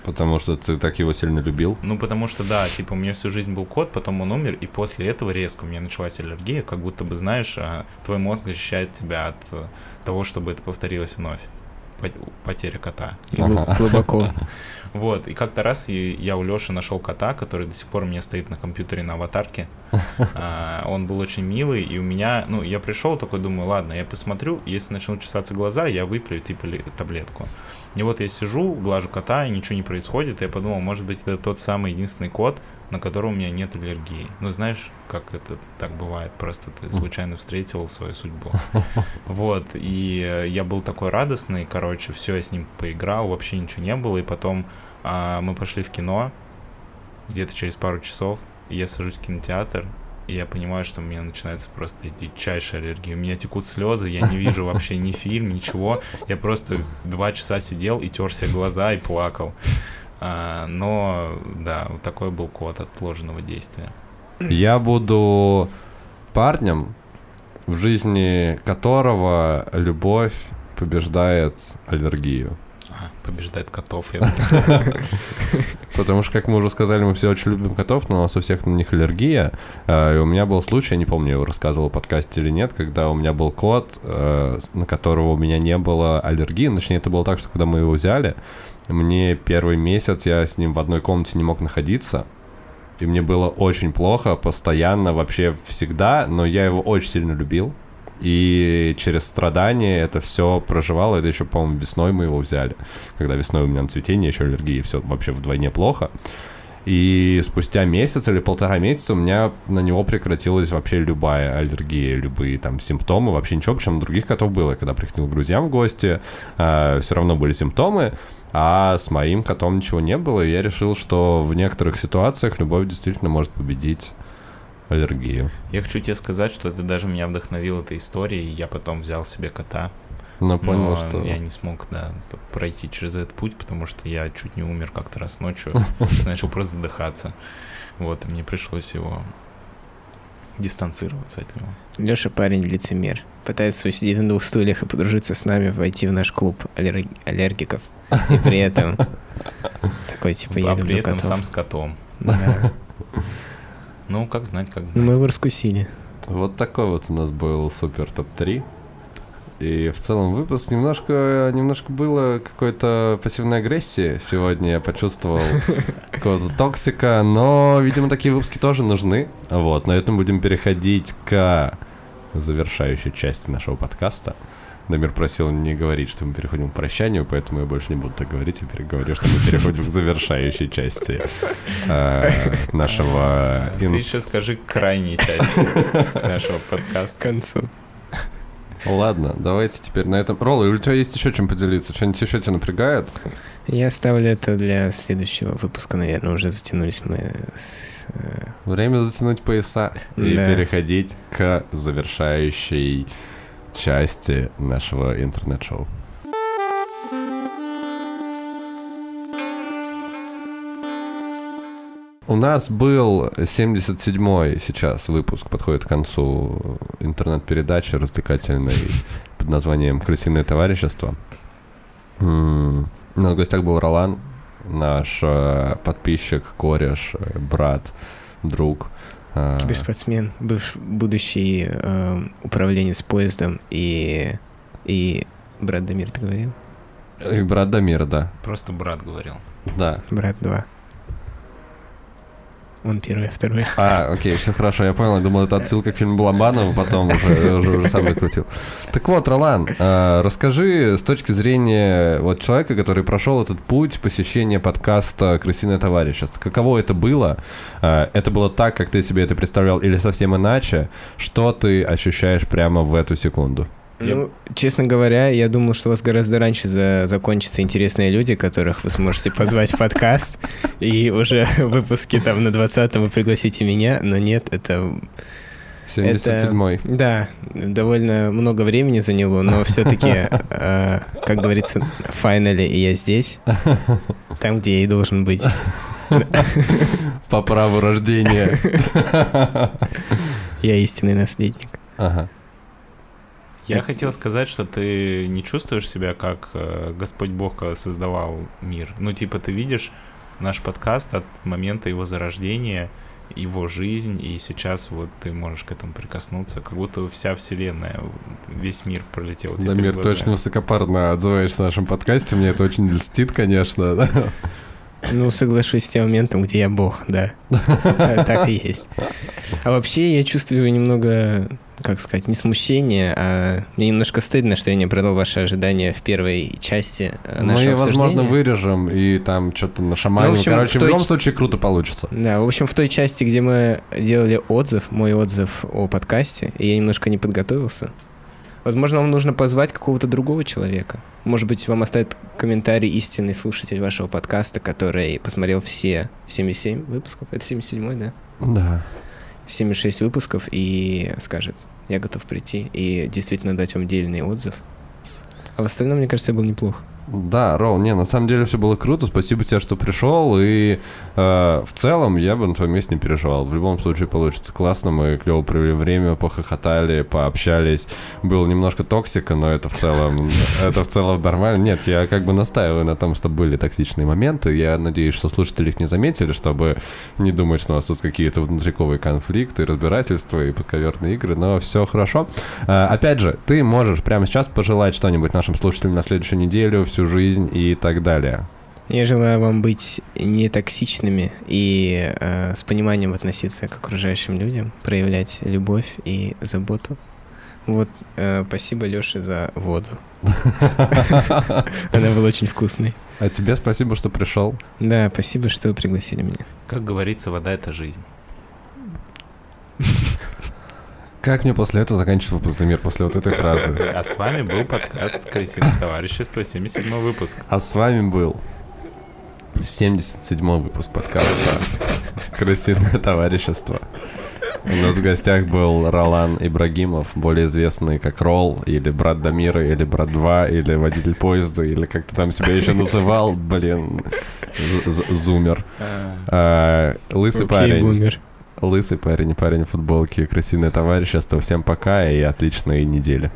S3: Потому что ты так его сильно любил.
S4: Ну, потому что, да, типа, у меня всю жизнь был кот, потом он умер, и после этого резко у меня началась аллергия, как будто бы, знаешь, а, твой мозг защищает тебя от э, того, чтобы это повторилось вновь. Пот- Потеря кота.
S5: Глу- Глубоко.
S4: Вот, и как-то раз я у Леши нашел кота, который до сих пор у меня стоит на компьютере на аватарке. А, Он был очень милый, и у меня, ну, я пришел такой, думаю, ладно, я посмотрю, если начнут чесаться глаза, я выпью, типа, таблетку. И вот я сижу, глажу кота, и ничего не происходит, и я подумал, может быть, это тот самый единственный кот, на которого у меня нет аллергии. Ну, знаешь, как это так бывает, просто ты случайно встретил свою судьбу. Вот, и я был такой радостный, короче, все, я с ним поиграл, вообще ничего не было, и потом а, мы пошли в кино, где-то через пару часов, и я сажусь в кинотеатр, я понимаю, что у меня начинается просто дичайшая аллергия. У меня текут слезы, я не вижу вообще ни фильм, ничего. Я просто два часа сидел и терся глаза и плакал. А, но, да, вот такой был код отложенного действия.
S3: Я буду парнем, в жизни которого любовь побеждает аллергию.
S4: А, побеждает котов.
S3: Потому что, как мы уже сказали, мы все очень любим котов, но у нас у всех на них аллергия. Э, И у меня был случай, я не помню, я его рассказывал в подкасте или нет, когда у меня был кот, э, на которого у меня не было аллергии. Ну, Точнее, это было так, что когда мы его взяли, мне первый месяц я с ним в одной комнате не мог находиться. И мне было очень плохо, постоянно, вообще всегда, но я его очень сильно любил. И через страдания это все проживало. Это еще, по-моему, весной мы его взяли. Когда весной у меня на цветение еще аллергия, все вообще вдвойне плохо. И спустя месяц или полтора месяца у меня на него прекратилась вообще любая аллергия, любые там симптомы, вообще ничего, причем других котов было. Когда приходил к друзьям в гости, все равно были симптомы, а с моим котом ничего не было, и я решил, что в некоторых ситуациях любовь действительно может победить аллергию.
S4: Я хочу тебе сказать, что ты даже меня вдохновил этой историей, и я потом взял себе кота.
S3: Но понял,
S4: но
S3: что...
S4: я не смог, да, пройти через этот путь, потому что я чуть не умер как-то раз ночью, начал просто задыхаться. Вот, и мне пришлось его дистанцироваться от него.
S5: Леша парень лицемер. Пытается усидеть на двух стульях и подружиться с нами, войти в наш клуб аллерг- аллергиков. И при этом такой, типа, я
S4: а при этом сам с котом. Ну, как знать, как знать.
S5: мы его раскусили.
S3: Вот такой вот у нас был супер топ-3. И в целом выпуск немножко, немножко было какой-то пассивной агрессии. Сегодня я почувствовал какого-то токсика, но, видимо, такие выпуски тоже нужны. Вот, на этом будем переходить к завершающей части нашего подкаста. Дамир просил не говорить, что мы переходим к прощанию, поэтому я больше не буду так говорить, я переговорю, что мы переходим к завершающей части э, нашего...
S4: Ты еще скажи крайней части нашего
S5: К
S4: подкаста.
S5: концу.
S3: Ладно, давайте теперь на этом. Ролл, у тебя есть еще чем поделиться? Что-нибудь еще тебя напрягает?
S5: Я оставлю это для следующего выпуска, наверное, уже затянулись мы с... э,
S3: Время затянуть пояса и
S5: Да.
S3: переходить к завершающей части нашего интернет-шоу. У нас был 77-й сейчас выпуск, подходит к концу интернет-передачи развлекательной под названием «Крысиное товарищество». В гостях был Ролан, наш э, подписчик, кореш, э, брат, друг. Э,
S5: Киберспортсмен, бывш, будущий э, управленец поездом и, и брат Дамир, ты говорил?
S3: И брат Дамир, да.
S4: Просто брат говорил.
S3: Да.
S5: Брат 2. Он первый, а второй.
S3: А, окей, все хорошо, я понял. Я думал, это отсылка к фильму Балабанова, потом уже, уже, уже сам накрутил. Так вот, Ролан, э, расскажи с точки зрения вот человека, который прошел этот путь посещения подкаста «Крысиное товарищество». Каково это было? Э, это было так, как ты себе это представлял, или совсем иначе? Что ты ощущаешь прямо в эту секунду?
S5: Ну, честно говоря, я думал, что у вас гораздо раньше за- закончатся интересные люди, которых вы сможете позвать в подкаст, и уже в выпуске там на 20-м вы пригласите меня, но нет, это
S3: 77-й.
S5: Да, довольно много времени заняло, но все-таки, как говорится, finally и я здесь, там, где я и должен быть.
S3: По праву рождения.
S5: Я истинный наследник.
S3: Ага.
S4: Я хотел сказать, что ты не чувствуешь себя, как э, Господь Бог создавал мир. Ну, типа, ты видишь наш подкаст от момента его зарождения, его жизнь, и сейчас вот ты можешь к этому прикоснуться, как будто вся вселенная, весь мир пролетел.
S3: ты
S4: глазами.
S3: очень высокопарно отзываешься в нашем подкасте. Мне это очень льстит, конечно.
S5: Ну, соглашусь с тем моментом, где я бог, да. Так и есть. А вообще я чувствую немного, как сказать, не смущение, а мне немножко стыдно, что я не продал ваши ожидания в первой части э,
S3: Мы,
S5: нашего
S3: возможно,
S5: обсуждения.
S3: вырежем и там что-то нашаманим.
S5: Ну, в общем,
S3: Короче,
S5: в
S3: в
S5: той
S3: любом
S5: ч-
S3: случае круто получится.
S5: Да, в общем, в той части, где мы делали отзыв, мой отзыв о подкасте, и я немножко не подготовился. Возможно, вам нужно позвать какого-то другого человека. Может быть, вам оставит комментарий истинный слушатель вашего подкаста, который посмотрел все 77 выпусков. Это 77 да?
S3: Да.
S5: 76 выпусков и скажет, я готов прийти и действительно дать вам дельный отзыв. А в остальном, мне кажется, я был неплох.
S3: Да, Ролл, не, на самом деле все было круто. Спасибо тебе, что пришел. И э, в целом я бы на твоем месте не переживал. В любом случае получится классно. Мы клево провели время, похохотали, пообщались. Было немножко токсика, но это в целом, это в целом нормально. Нет, я как бы настаиваю на том, что были токсичные моменты. Я надеюсь, что слушатели их не заметили, чтобы не думать, что у нас тут какие-то внутриковые конфликты, разбирательства и подковерные игры. Но все хорошо. Э, Опять же, ты можешь прямо сейчас пожелать что-нибудь нашим слушателям на следующую неделю, всю жизнь и так далее.
S5: Я желаю вам быть не токсичными и э, с пониманием относиться к окружающим людям, проявлять любовь и заботу. Вот, э, спасибо Лёше за воду. Она была очень вкусной.
S3: А тебе спасибо, что пришел.
S5: Да, спасибо, что пригласили меня.
S4: Как говорится, вода — это жизнь.
S3: Как мне после этого заканчивать выпуск, мир после вот этой фразы?
S4: А с вами был подкаст «Крысиное товарищество», 77 выпуск.
S3: А с вами был 77 выпуск подкаста «Крысиное товарищество». У нас в гостях был Ролан Ибрагимов, более известный как Ролл, или брат Дамира, или брат 2, или водитель поезда, или как ты там себя еще называл, блин, зумер. А, Лысый
S5: Окей,
S3: парень.
S5: бумер.
S3: Лысый парень парень в футболке. Крысиное товарищество. Всем пока и отличной недели.